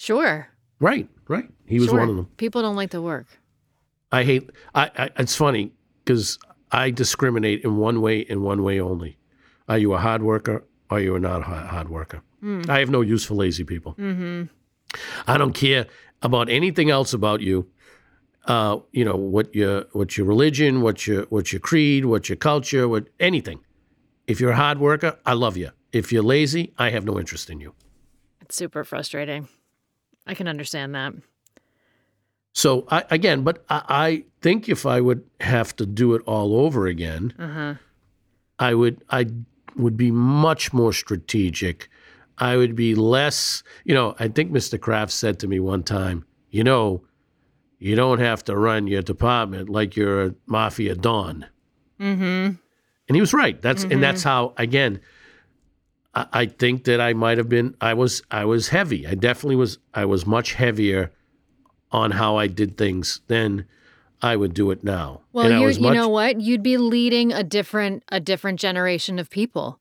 Sure. Right, right. He was sure. one of them. People don't like to work. I hate. I. I it's funny because I discriminate in one way and one way only. Are you a hard worker? Or are you not a hard hard worker? I have no use for lazy people. Mm-hmm. I don't care about anything else about you. Uh, you know what your what your religion, what your what your creed, what your culture, what anything. If you're a hard worker, I love you. If you're lazy, I have no interest in you. It's super frustrating. I can understand that. So I, again, but I, I think if I would have to do it all over again, Uh huh. I would I would be much more strategic. I would be less, you know, I think Mr. Kraft said to me one time, you know, you don't have to run your department like you're a mafia don. Mm-hmm. And he was right. That's and that's how again I, I think that I might have been I was I was heavy. I definitely was I was much heavier on how I did things than I would do it now. Well, and I you was you much, know what? You'd be leading a different a different generation of people.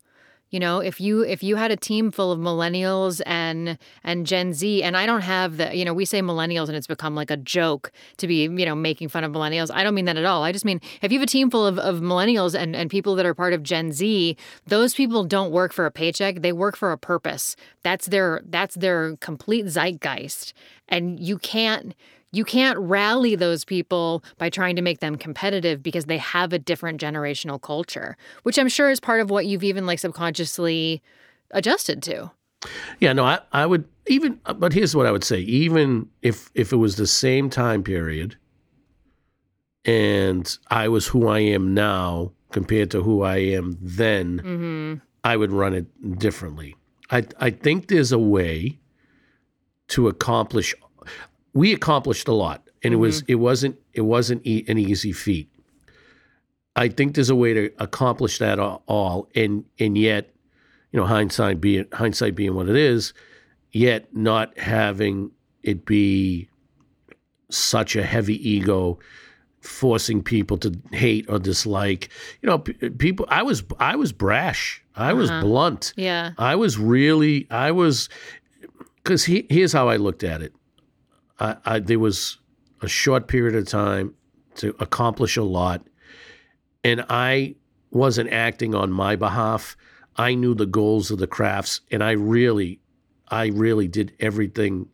You know, if you if you had a team full of millennials and and Gen Z, and I don't have the you know we say millennials and it's become like a joke to be you know making fun of millennials. I don't mean that at all. I just mean if you have a team full of, of millennials and and people that are part of Gen Z, those people don't work for a paycheck. They work for a purpose. That's their that's their complete zeitgeist, and you can't you can't rally those people by trying to make them competitive because they have a different generational culture, which I'm sure is part of what you've even like subconsciously adjusted to. Yeah, no, I, I would even, but here's what I would say: even if if it was the same time period, and I was who I am now compared to who I am then, Mm-hmm. I would run it differently. I I think there's a way to accomplish. We accomplished a lot, and it was it wasn't it wasn't e- an easy feat. I think there's a way to accomplish that all, and and yet, you know, hindsight being hindsight being what it is, yet not having it be such a heavy ego forcing people to hate or dislike you know p- people i was i was brash i was Uh-huh. blunt Yeah. i was really i was because he, here's how i looked at it I, I there was a short period of time to accomplish a lot. And i wasn't acting on my behalf. I knew the goals of the Krafts and i really i really did everything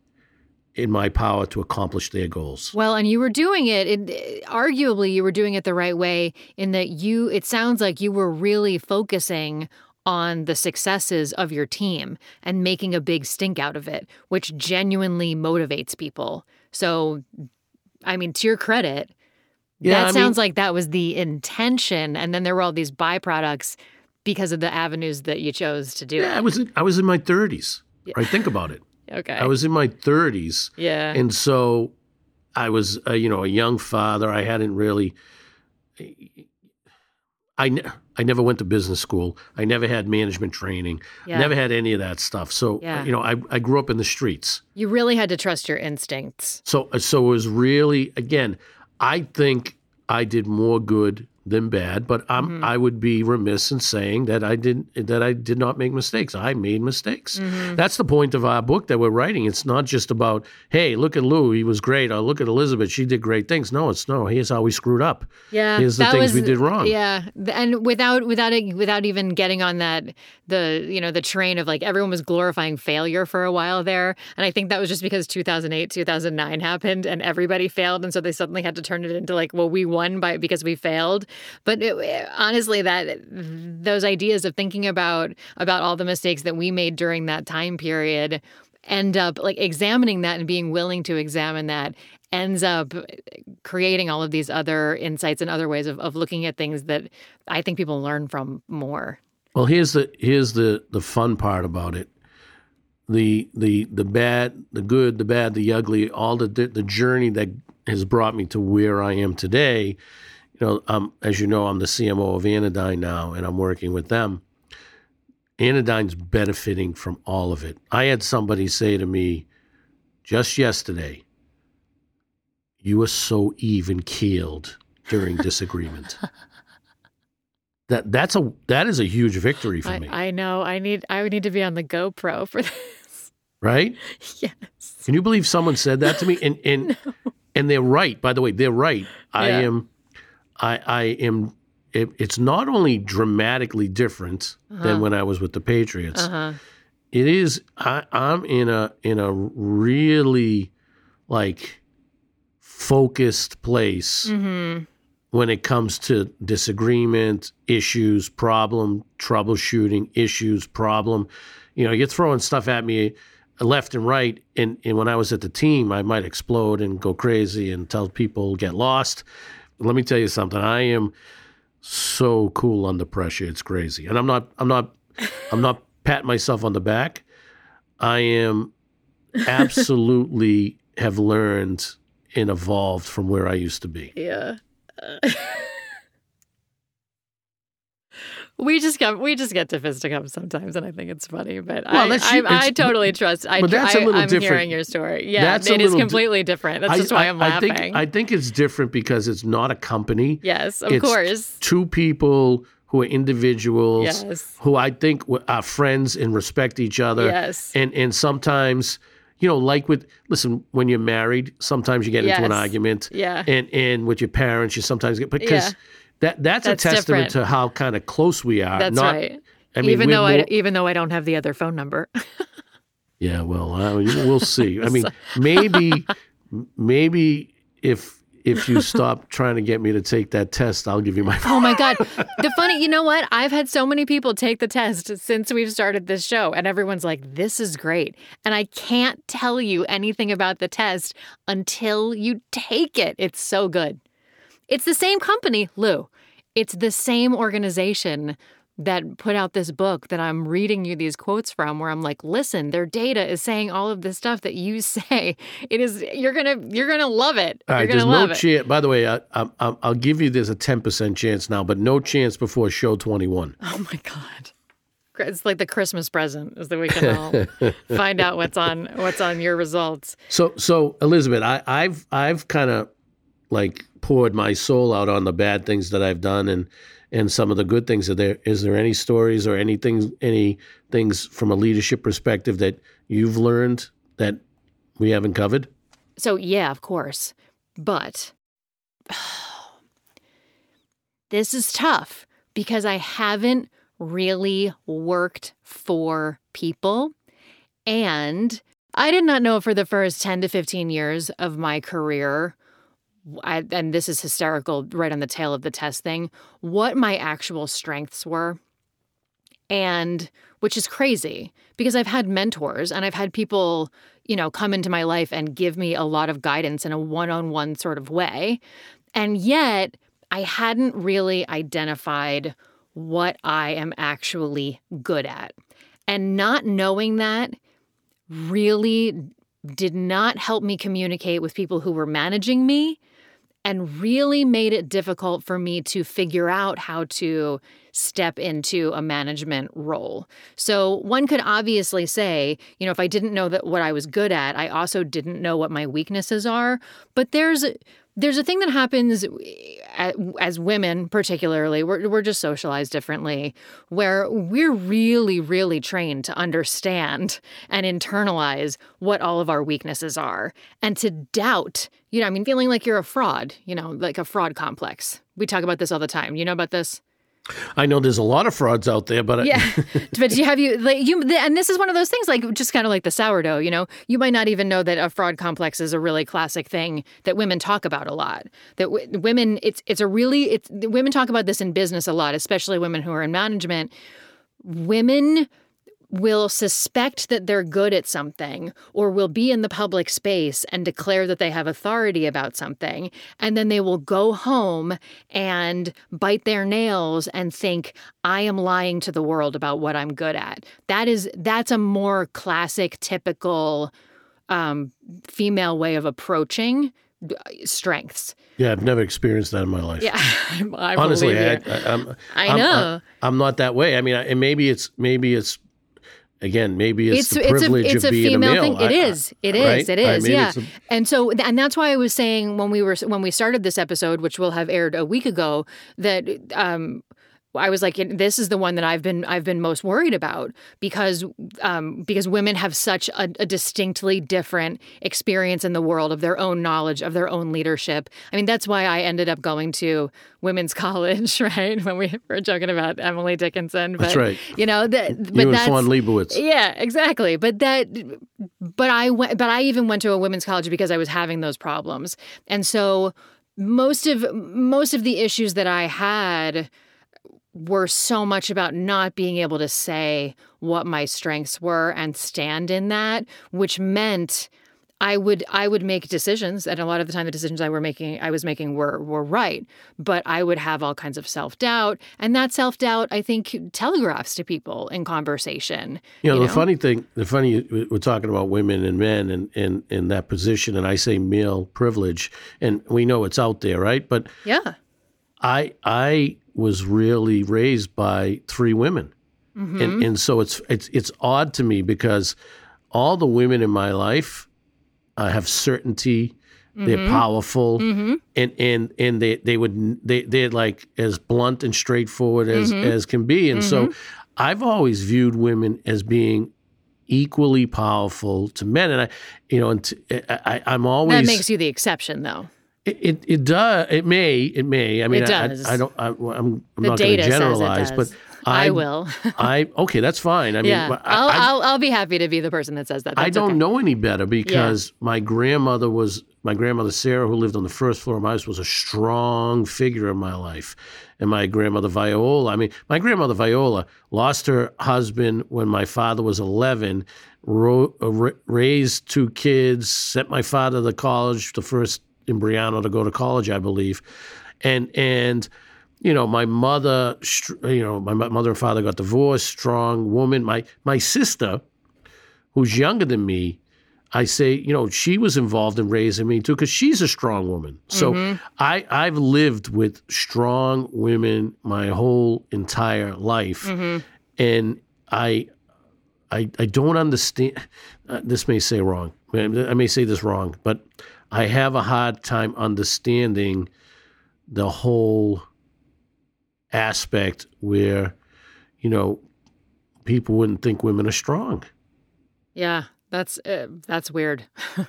in my power to accomplish their goals. Well, and you were doing it, it uh, arguably you were doing it the right way in that you it sounds like you were really focusing on the successes of your team and making a big stink out of it, which genuinely motivates people. So I mean, to your credit, Yeah, that I sounds mean- like that was the intention and then there were all these byproducts because of the avenues that you chose to do Yeah, I was in, I was in my 30s. Right, think about it. Okay. I was in my 30s, yeah. and so I was, uh, you know, a young father. I hadn't really. I, I never went to business school. I never had management training. yeah. Never had any of that stuff. So uh, Yeah. you know, I, I grew up in the streets. you really had to trust your instincts. So uh, so it was really again. I think I did more good than bad, but I'm Mm-hmm. I would be remiss in saying that I didn't that I did not make mistakes. I made mistakes. Mm-hmm. That's the point of our book that we're writing. It's not just about hey, look at Lou, he was great, or look at Elizabeth, she did great things. No, it's no. Here's how we screwed up. Yeah, Here's the things was, we did wrong. Yeah, and without without it, without even getting on that the you know the train of like everyone was glorifying failure for a while there, and I think that was just because 2008 2009 happened and everybody failed, and so they suddenly had to turn it into like well we won by because we failed, but it, eh, honestly that eh, those ideas of thinking about about all the mistakes that we made during that time period end up like examining that and being willing to examine that ends up eh, creating all of these other insights and other ways of, of looking at things that I think people learn from more. Well, here's the here's the the fun part about it. The the the bad, the good, the bad, the ugly, all the the journey that has brought me to where I am today. You know, um, as you know, I'm the CMO of Anodyne now, and I'm working with them. Anodyne's benefiting from all of it. I had somebody say to me just yesterday, You were so even keeled during disagreement. that that's a that is a huge victory for I, me. I know. I need. I would need to be on the GoPro for this. right? yes. Can you believe someone said that to me? And and and they're right. By the way, they're right. I am. I I am. It, it's not only dramatically different than when I was with the Patriots. Uh huh. It is. I, I'm in a in a really like focused place Mm-hmm. when it comes to disagreement, issues, problem, troubleshooting, issues, problem. You know, you're throwing stuff at me left and right. And, and when I was at the team, I might explode and go crazy and tell people get lost. Let me tell you something. I am so cool under pressure. It's crazy. And I'm not I'm not I'm not patting myself on the back. I am absolutely have learned and evolved from where I used to be. Yeah. Uh, We just come. We just get to fisticuffs sometimes, and I think it's funny. But Well, I, I, I totally trust. I, but that's a I, little I'm different. hearing your story. Yeah, That's it is little di- completely different. That's just why I'm I laughing. think I think it's different because it's not a company. yes, of it's course. Two people who are individuals Yes. who I think are friends and respect each other. Yes. And and sometimes, you know, like with listen, when you're married, sometimes you get into an argument. Yeah. And and with your parents, you sometimes get because Yeah. That that's, That's a testament different. to how kind of close we are. That's not, right. I mean, even though I even though I don't have the other phone number. Yeah, well, uh, we'll see. I mean, maybe, maybe if if you stop trying to get me to take that test, I'll give you my. Oh my God. The funny, you know what? I've had so many people take the test since we've started this show, and everyone's like, this is great. And I can't tell you anything about the test until you take it. It's so good. It's the same company, Lou. It's the same organization that put out this book that I'm reading you these quotes from where I'm like, listen, their data is saying all of this stuff that you say. It is you're gonna you're gonna love it. All right, there's no it. chance. By the way, I, I, I- I'll give you there's a ten percent chance now, but no chance before show twenty one. Oh my god. It's like the Christmas present is that we can all find out what's on what's on your results. So, so Elizabeth, I, I've I've kind of like poured my soul out on the bad things that I've done and and some of the good things. Are there is there any stories or anything any things from a leadership perspective that you've learned that we haven't covered? So yeah, of course. But this is tough because I haven't really worked for people and I did not know for the first 10 to 15 years of my career I, and this is hysterical right on the tail of the test thing what my actual strengths were and which is crazy because I've had mentors and I've had people, you know, come into my life and give me a lot of guidance in a one on one sort of way. And yet I hadn't really identified what I am actually good at. And not knowing that really did not help me communicate with people who were managing me and really made it difficult for me to figure out how to step into a management role. So one could obviously say, you know, if I didn't know that what I was good at, I also didn't know what my weaknesses are, but there's there's a thing that happens eh, as women particularly we're, we're just socialized differently where we're really really trained to understand and internalize what all of our weaknesses are and to doubt you know i mean feeling like you're a fraud you know like a fraud complex. We talk about this all the time. You know about this I know there's a lot of frauds out there, but I- yeah, but do you have you like you? And this is one of those things, like just kind of like the sourdough. You know, you might not even know that a fraud complex is a really classic thing that women talk about a lot. That w- women, it's it's a really it's women talk about this in business a lot, especially women who are in management. Women will suspect that they're good at something or will be in the public space and declare that they have authority about something and then they will go home and bite their nails and think I am lying to the world about what I'm good at. That is that's a more classic typical um, female way of approaching strengths. Yeah, I've never experienced that in my life. Yeah, I Honestly, I. I, I'm, I know. I'm, I'm not that way. I mean, I, and maybe it's maybe it's again maybe it's, the it's privilege a it's of a being female a male. thing. It I- I- is. It is. right? It I- is. maybe yeah. a- and so, and that's why I was saying when we were when we started this episode, which will have aired a week ago, that um, I was like, this is the one that I've been I've been most worried about because um, because women have such a, a distinctly different experience in the world of their own knowledge of their own leadership. I mean, that's why I ended up going to women's college, right? When we were joking about Emily Dickinson, but That's right. you know that. But you and Fawn Leibowitz. yeah, exactly. But that, but I went, but I even went to a women's college because I was having those problems, and so most of most of the issues that I had were so much about not being able to say what my strengths were and stand in that, which meant I would I would make decisions, and a lot of the time the decisions I were making I was making were were right, but I would have all kinds of self doubt, and that self doubt I think telegraphs to people in conversation. You know, you the funny thing, the funny, we're talking about women and men and in, in that position, and I say male privilege, and we know it's out there, right? But Yeah, I I was really raised by three women, Mm-hmm. and and so it's it's it's odd to me because all the women in my life uh, have certainty. Mm-hmm. They're powerful, and and and they they would they they're like as blunt and straightforward as Mm-hmm. as can be, and so I've always viewed women as being equally powerful to men, and I, you know, and t- I, I, I'm always that makes you the exception, though. It, it it does. It may. It may. I mean, It I- does. I, I don't. I, I'm. I'm not going to generalize, but I, I, will. I okay. That's fine. I mean, yeah, I'll, I, I, I'll I'll be happy to be the person that says that. I don't okay. know any better because my grandmother was my grandmother Sarah, who lived on the first floor of my house, was a strong figure in my life, and my grandmother Viola. I mean, my grandmother Viola lost her husband when my father was eleven. Ro- uh, raised two kids, sent my father to college, the first Imbriano to go to college, I believe, and and you know my mother, you know my mother and father got divorced. Strong woman. My my sister, who's younger than me, I say, you know, she was involved in raising me too because she's a strong woman. So I I've lived with strong women my whole entire life, and I I I don't understand. Uh, this may say wrong. I may say this wrong, but I have a hard time understanding the whole aspect where you know people wouldn't think women are strong. Yeah, that's uh, that's weird.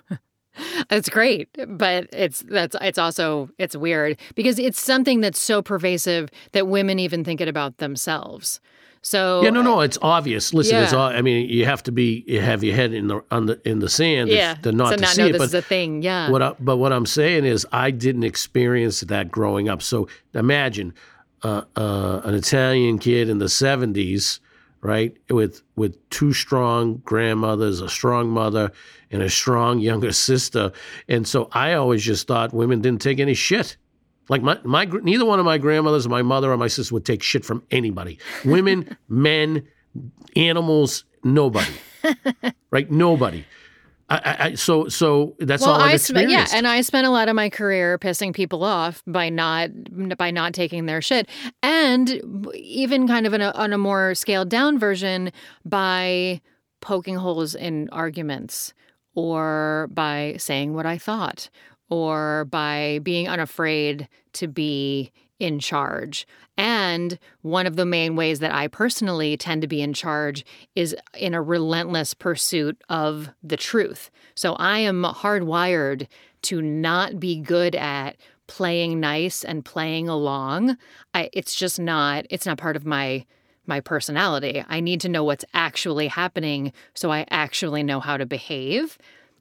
It's great, but it's that's it's also it's weird because it's something that's so pervasive that women even think it about themselves. So Yeah, no, no, it's obvious. Listen, it's Yeah. all, I mean, you have to be you have your head in the on the in the sand yeah, if, to not to to not see know it. this But is a thing. Yeah, what I, but what I'm saying is, I didn't experience that growing up. So imagine uh, uh, an Italian kid in the '70s, right, with with two strong grandmothers, a strong mother, and a strong younger sister, and so I always just thought women didn't take any shit. Like my, my neither one of my grandmothers, my mother or my sister would take shit from anybody. Women, men, animals, nobody. right? Nobody. I, I, so so that's well, all I've I spent yeah, and I spent a lot of my career pissing people off by not by not taking their shit, and even kind of in a, on a more scaled down version by poking holes in arguments or by saying what I thought or by being unafraid to be in charge. And one of the main ways that I personally tend to be in charge is in a relentless pursuit of the truth. So I am hardwired to not be good at playing nice and playing along. I, it's just not it's not part of my my personality. I need to know what's actually happening so I actually know how to behave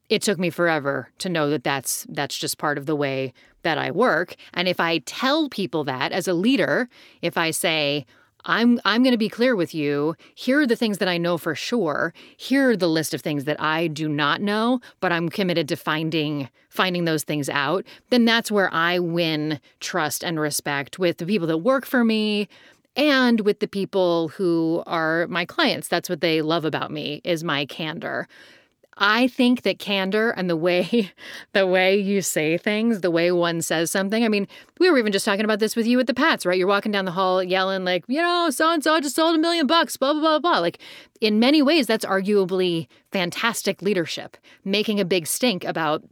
it took me forever to know that that's that's just part of the way that I work. And if I tell people that as a leader, if I say, I'm I'm going to be clear with you. Here are the things that I know for sure. Here are the list of things that I do not know, but I'm committed to finding finding those things out. Then that's where I win trust and respect with the people that work for me and with the people who are my clients. That's what they love about me is my candor. I think that candor and the way the way you say things, the way one says something. I mean, we were even just talking about this with you at the Pats, right? You're walking down the hall yelling like, you know, so and so just sold a million bucks, blah blah blah blah. Like in many ways, that's arguably fantastic leadership. Making a big stink about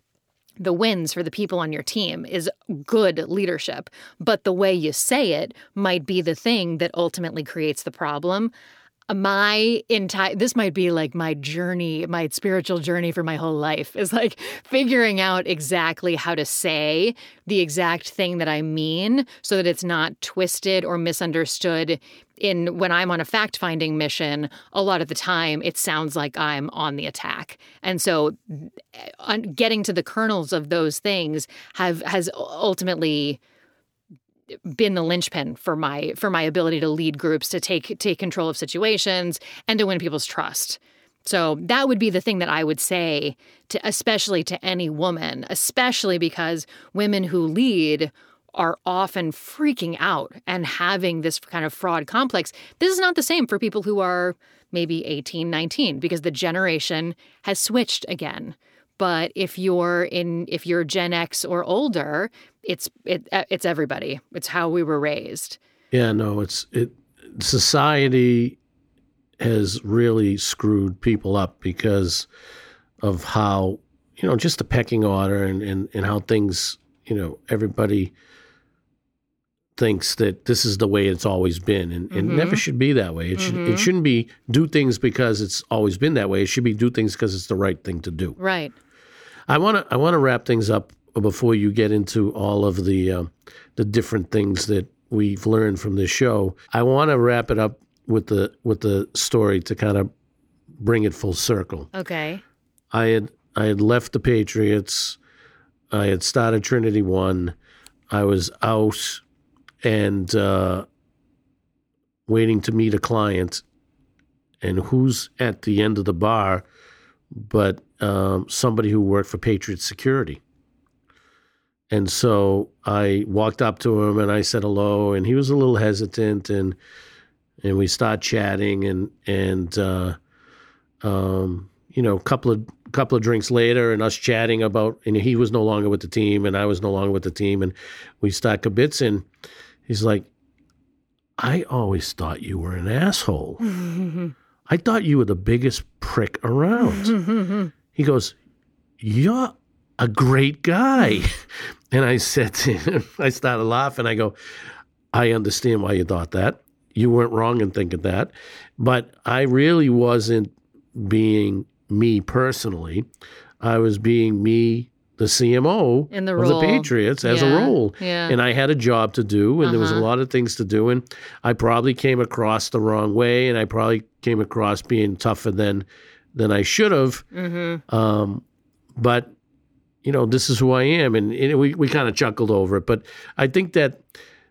the wins for the people on your team is good leadership, but the way you say it might be the thing that ultimately creates the problem my entire this might be like my journey my spiritual journey for my whole life is like figuring out exactly how to say the exact thing that i mean so that it's not twisted or misunderstood in when i'm on a fact finding mission a lot of the time it sounds like i'm on the attack. And so uh, getting to the kernels of those things have has ultimately been the linchpin for my for my ability to lead groups to take take control of situations and to win people's trust so that would be the thing that I would say to especially to any woman, especially because women who lead are often freaking out and having this kind of fraud complex. This is not the same for people who are maybe 18, 19 because the generation has switched again. But if you're in if you're Gen X or older, it's it it's everybody. It's how we were raised. Yeah, no, it's it society has really screwed people up because of how you know just the pecking order and and, and how things you know everybody thinks that this is the way it's always been and, mm-hmm. it never should be that way it, mm-hmm. should, it mm-hmm. shouldn't be do things because it's always been that way it should be do things because it's the right thing to do right I want to I want to wrap things up before you get into all of the uh, the different things that we've learned from this show. I want to wrap it up with the with the story to kind of bring it full circle. Okay. I had I had left the Patriots. I had started Trinity One. I was out and uh, waiting to meet a client. And who's at the end of the bar but um, somebody who worked for Patriot Security. And so I walked up to him and I said hello, and he was a little hesitant, and and we start chatting, and and uh, um, you know, a couple of couple of drinks later, and us chatting about, and he was no longer with the team, and I was no longer with the team, and we start kibitzing. He's like, I always thought you were an asshole. I thought you were the biggest prick around. he goes, You're a great guy. And I said to him, I started laughing. I go, I understand why you thought that. You weren't wrong in thinking that. But I really wasn't being me personally. I was being me the CMO in the of role. the Patriots as yeah. a role. Yeah. And I had a job to do, and uh-huh. there was a uh-huh. lot of things to do. And I probably came across the wrong way, and I probably came across being tougher than than I should have. Mm-hmm. Um, but you know, this is who I am, and, and we we kind of chuckled over it. But I think that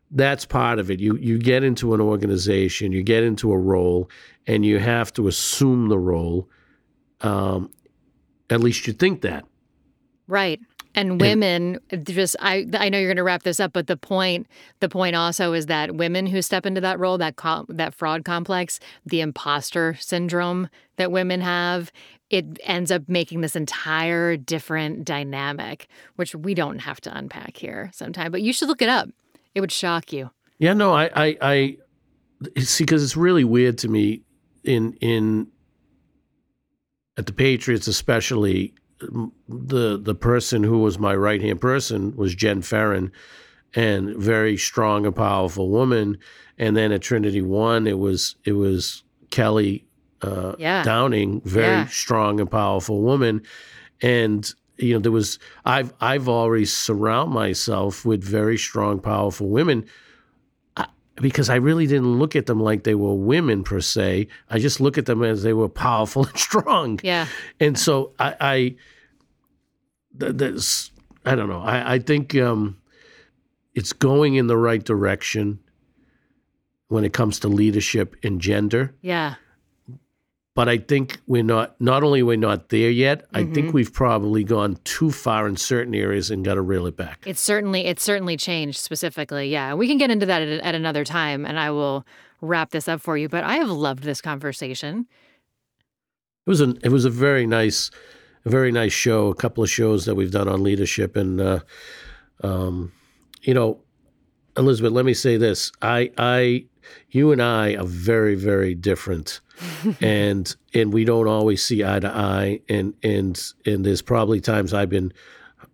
that's part of it. You you get into an organization, you get into a role, and you have to assume the role. Um, at least you think that. Right. And women just I I know you're going to wrap this up but the point the point also is that women who step into that role that that fraud complex the imposter syndrome that women have it ends up making this entire different dynamic which we don't have to unpack here sometime but you should look it up it would shock you yeah no I I, I see because it's really weird to me in in at the Patriots especially the the person who was my right hand person was Jen Ferrin, and very strong and powerful woman. And then at Trinity One, it was it was Kelly uh, yeah. Downing, very yeah. strong and powerful woman. And you know there was I've I've always surround myself with very strong, powerful women because I really didn't look at them like they were women per se. I just look at them as they were powerful and strong. Yeah. And so I, I that's I don't know. I, I think um, it's going in the right direction when it comes to leadership and gender. Yeah. But I think we're not. Not only we're not there yet. Mm-hmm. I think mm-hmm. we've probably gone too far in certain areas and got to reel it back. It's certainly it's certainly changed specifically. Yeah, we can get into that at, at another time, and I will wrap this up for you. But I have loved this conversation. It was a it was a very nice a very nice show, a couple of shows that we've done on leadership, and uh, um, you know, Elizabeth, let me say this: I, I, you and I are very, very different, and and we don't always see eye to eye, and and and there's probably times I've been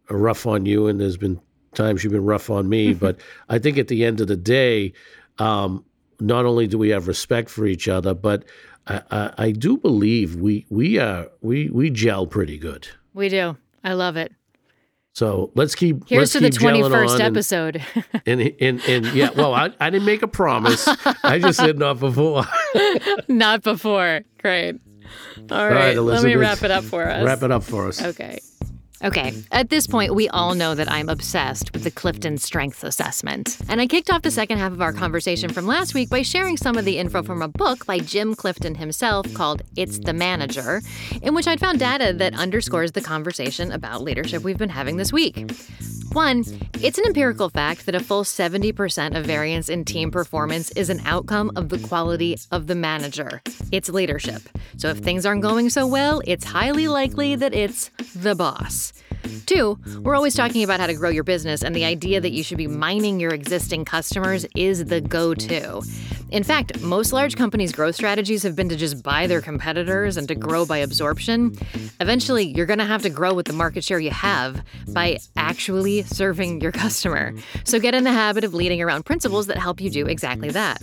rough on you, and there's been times you've been rough on me, but I think at the end of the day, um, not only do we have respect for each other, but I, I, I do believe we we are we we gel pretty good. We do. I love it. So let's keep. Here's let's to the keep 21st on and- episode. And, and and yeah, well, I, I didn't make a promise. I just said not before. Not before. Great. All right. right, Let me wrap it up for us. Wrap it up for us. Okay. Okay, mm-hmm. at this point, we all know that I'm obsessed with the Clifton Strengths Assessment. And I kicked off the second half of our conversation from last week by sharing some of the info from a book by Jim Clifton himself called It's the Manager, in which I'd found data that underscores the conversation about leadership we've been having this week. One, it's an empirical fact that a full 70% of variance in team performance is an outcome of the quality of the manager. It's leadership. So if things aren't going so well, it's highly likely that it's the boss. Two, we're always talking about how to grow your business, and the idea that you should be mining your existing customers is the go to. In fact, most large companies' growth strategies have been to just buy their competitors and to grow by absorption. Eventually, you're going to have to grow with the market share you have by actually serving your customer. So get in the habit of leading around principles that help you do exactly that.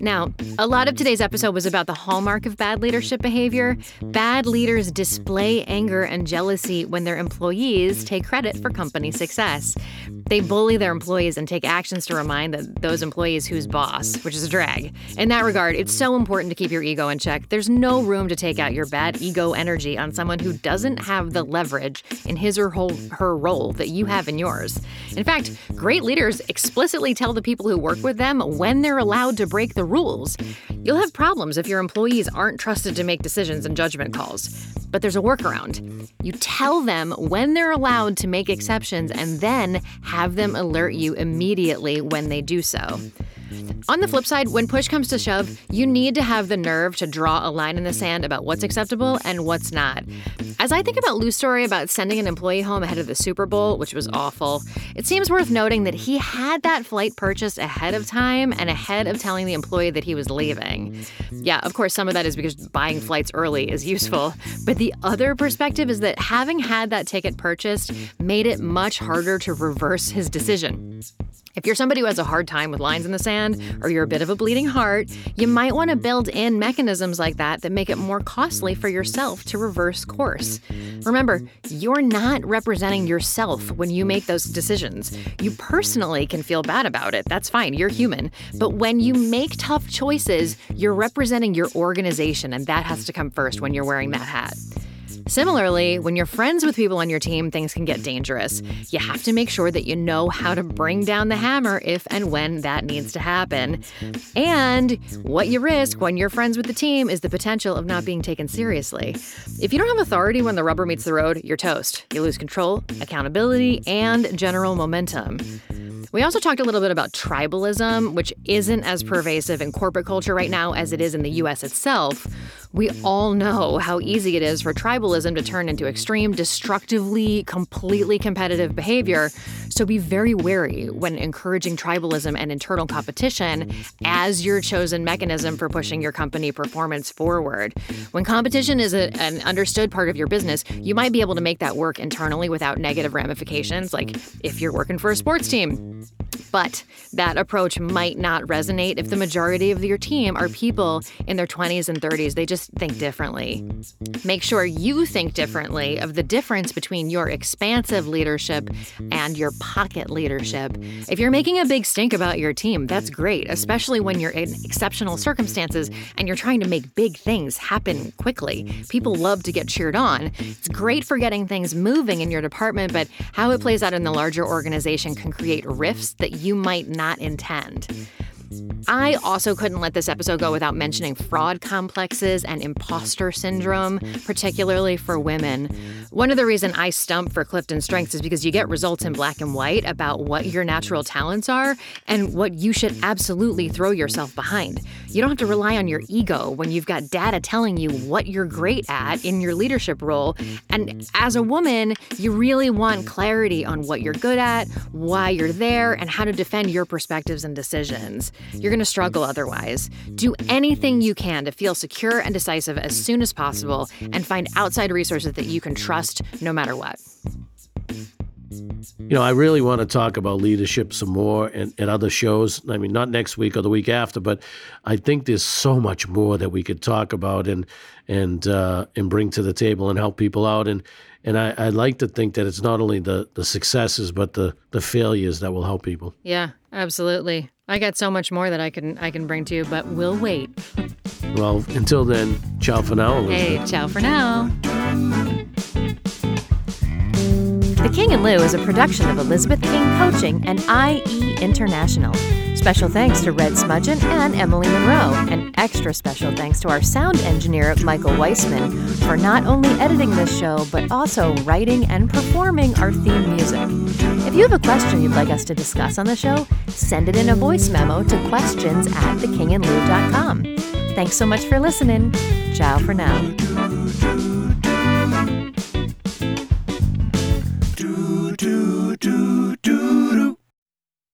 Now, a lot of today's episode was about the hallmark of bad leadership behavior. Bad leaders display anger and jealousy when their employees take credit for company success. They bully their employees and take actions to remind those employees who's boss, which is a drag. In that regard, it's so important to keep your ego in check. There's no room to take out your bad ego energy on someone who doesn't have the leverage in his or her role that you have in yours. In fact, great leaders explicitly tell the people who work with them when they're allowed to break the rules. You'll have problems if your employees aren't trusted to make decisions and judgment calls. But there's a workaround. You tell them when they're allowed to make exceptions and then have them alert you immediately when they do so. On the flip side, when push comes to shove, you need to have the nerve to draw a line in the sand about what's acceptable and what's not. As I think about Lou's story about sending an employee home ahead of the Super Bowl, which was awful, it seems worth noting that he had that flight purchased ahead of time and ahead of telling the employee that he was leaving. Yeah, of course, some of that is because buying flights early is useful, but the other perspective is that having had that ticket purchased made it much harder to reverse his decision. If you're somebody who has a hard time with lines in the sand, or you're a bit of a bleeding heart, you might want to build in mechanisms like that that make it more costly for yourself to reverse course. Remember, you're not representing yourself when you make those decisions. You personally can feel bad about it. That's fine, you're human. But when you make tough choices, you're representing your organization, and that has to come first when you're wearing that hat. Similarly, when you're friends with people on your team, things can get dangerous. You have to make sure that you know how to bring down the hammer if and when that needs to happen. And what you risk when you're friends with the team is the potential of not being taken seriously. If you don't have authority when the rubber meets the road, you're toast. You lose control, accountability, and general momentum. We also talked a little bit about tribalism, which isn't as pervasive in corporate culture right now as it is in the US itself. We all know how easy it is for tribalism to turn into extreme, destructively, completely competitive behavior. So be very wary when encouraging tribalism and internal competition as your chosen mechanism for pushing your company performance forward. When competition is a, an understood part of your business, you might be able to make that work internally without negative ramifications, like if you're working for a sports team. But that approach might not resonate if the majority of your team are people in their 20s and 30s. They just think differently. Make sure you think differently of the difference between your expansive leadership and your pocket leadership. If you're making a big stink about your team, that's great, especially when you're in exceptional circumstances and you're trying to make big things happen quickly. People love to get cheered on. It's great for getting things moving in your department, but how it plays out in the larger organization can create rifts that you might not intend. I also couldn't let this episode go without mentioning fraud complexes and imposter syndrome, particularly for women. One of the reasons I stump for Clifton Strengths is because you get results in black and white about what your natural talents are and what you should absolutely throw yourself behind. You don't have to rely on your ego when you've got data telling you what you're great at in your leadership role. And as a woman, you really want clarity on what you're good at, why you're there, and how to defend your perspectives and decisions. You're going to struggle otherwise. Do anything you can to feel secure and decisive as soon as possible and find outside resources that you can trust no matter what. You know, I really want to talk about leadership some more and, and other shows. I mean, not next week or the week after, but I think there's so much more that we could talk about and and uh, and bring to the table and help people out. And and I, I like to think that it's not only the the successes but the the failures that will help people. Yeah, absolutely. I got so much more that I can I can bring to you, but we'll wait. Well, until then, ciao for now. Elizabeth. Hey, ciao for now. The King and Lou is a production of Elizabeth King Coaching and IE International. Special thanks to Red Smudgeon and Emily Monroe, and extra special thanks to our sound engineer, Michael Weissman, for not only editing this show, but also writing and performing our theme music. If you have a question you'd like us to discuss on the show, send it in a voice memo to questions at thekingandlou.com. Thanks so much for listening. Ciao for now.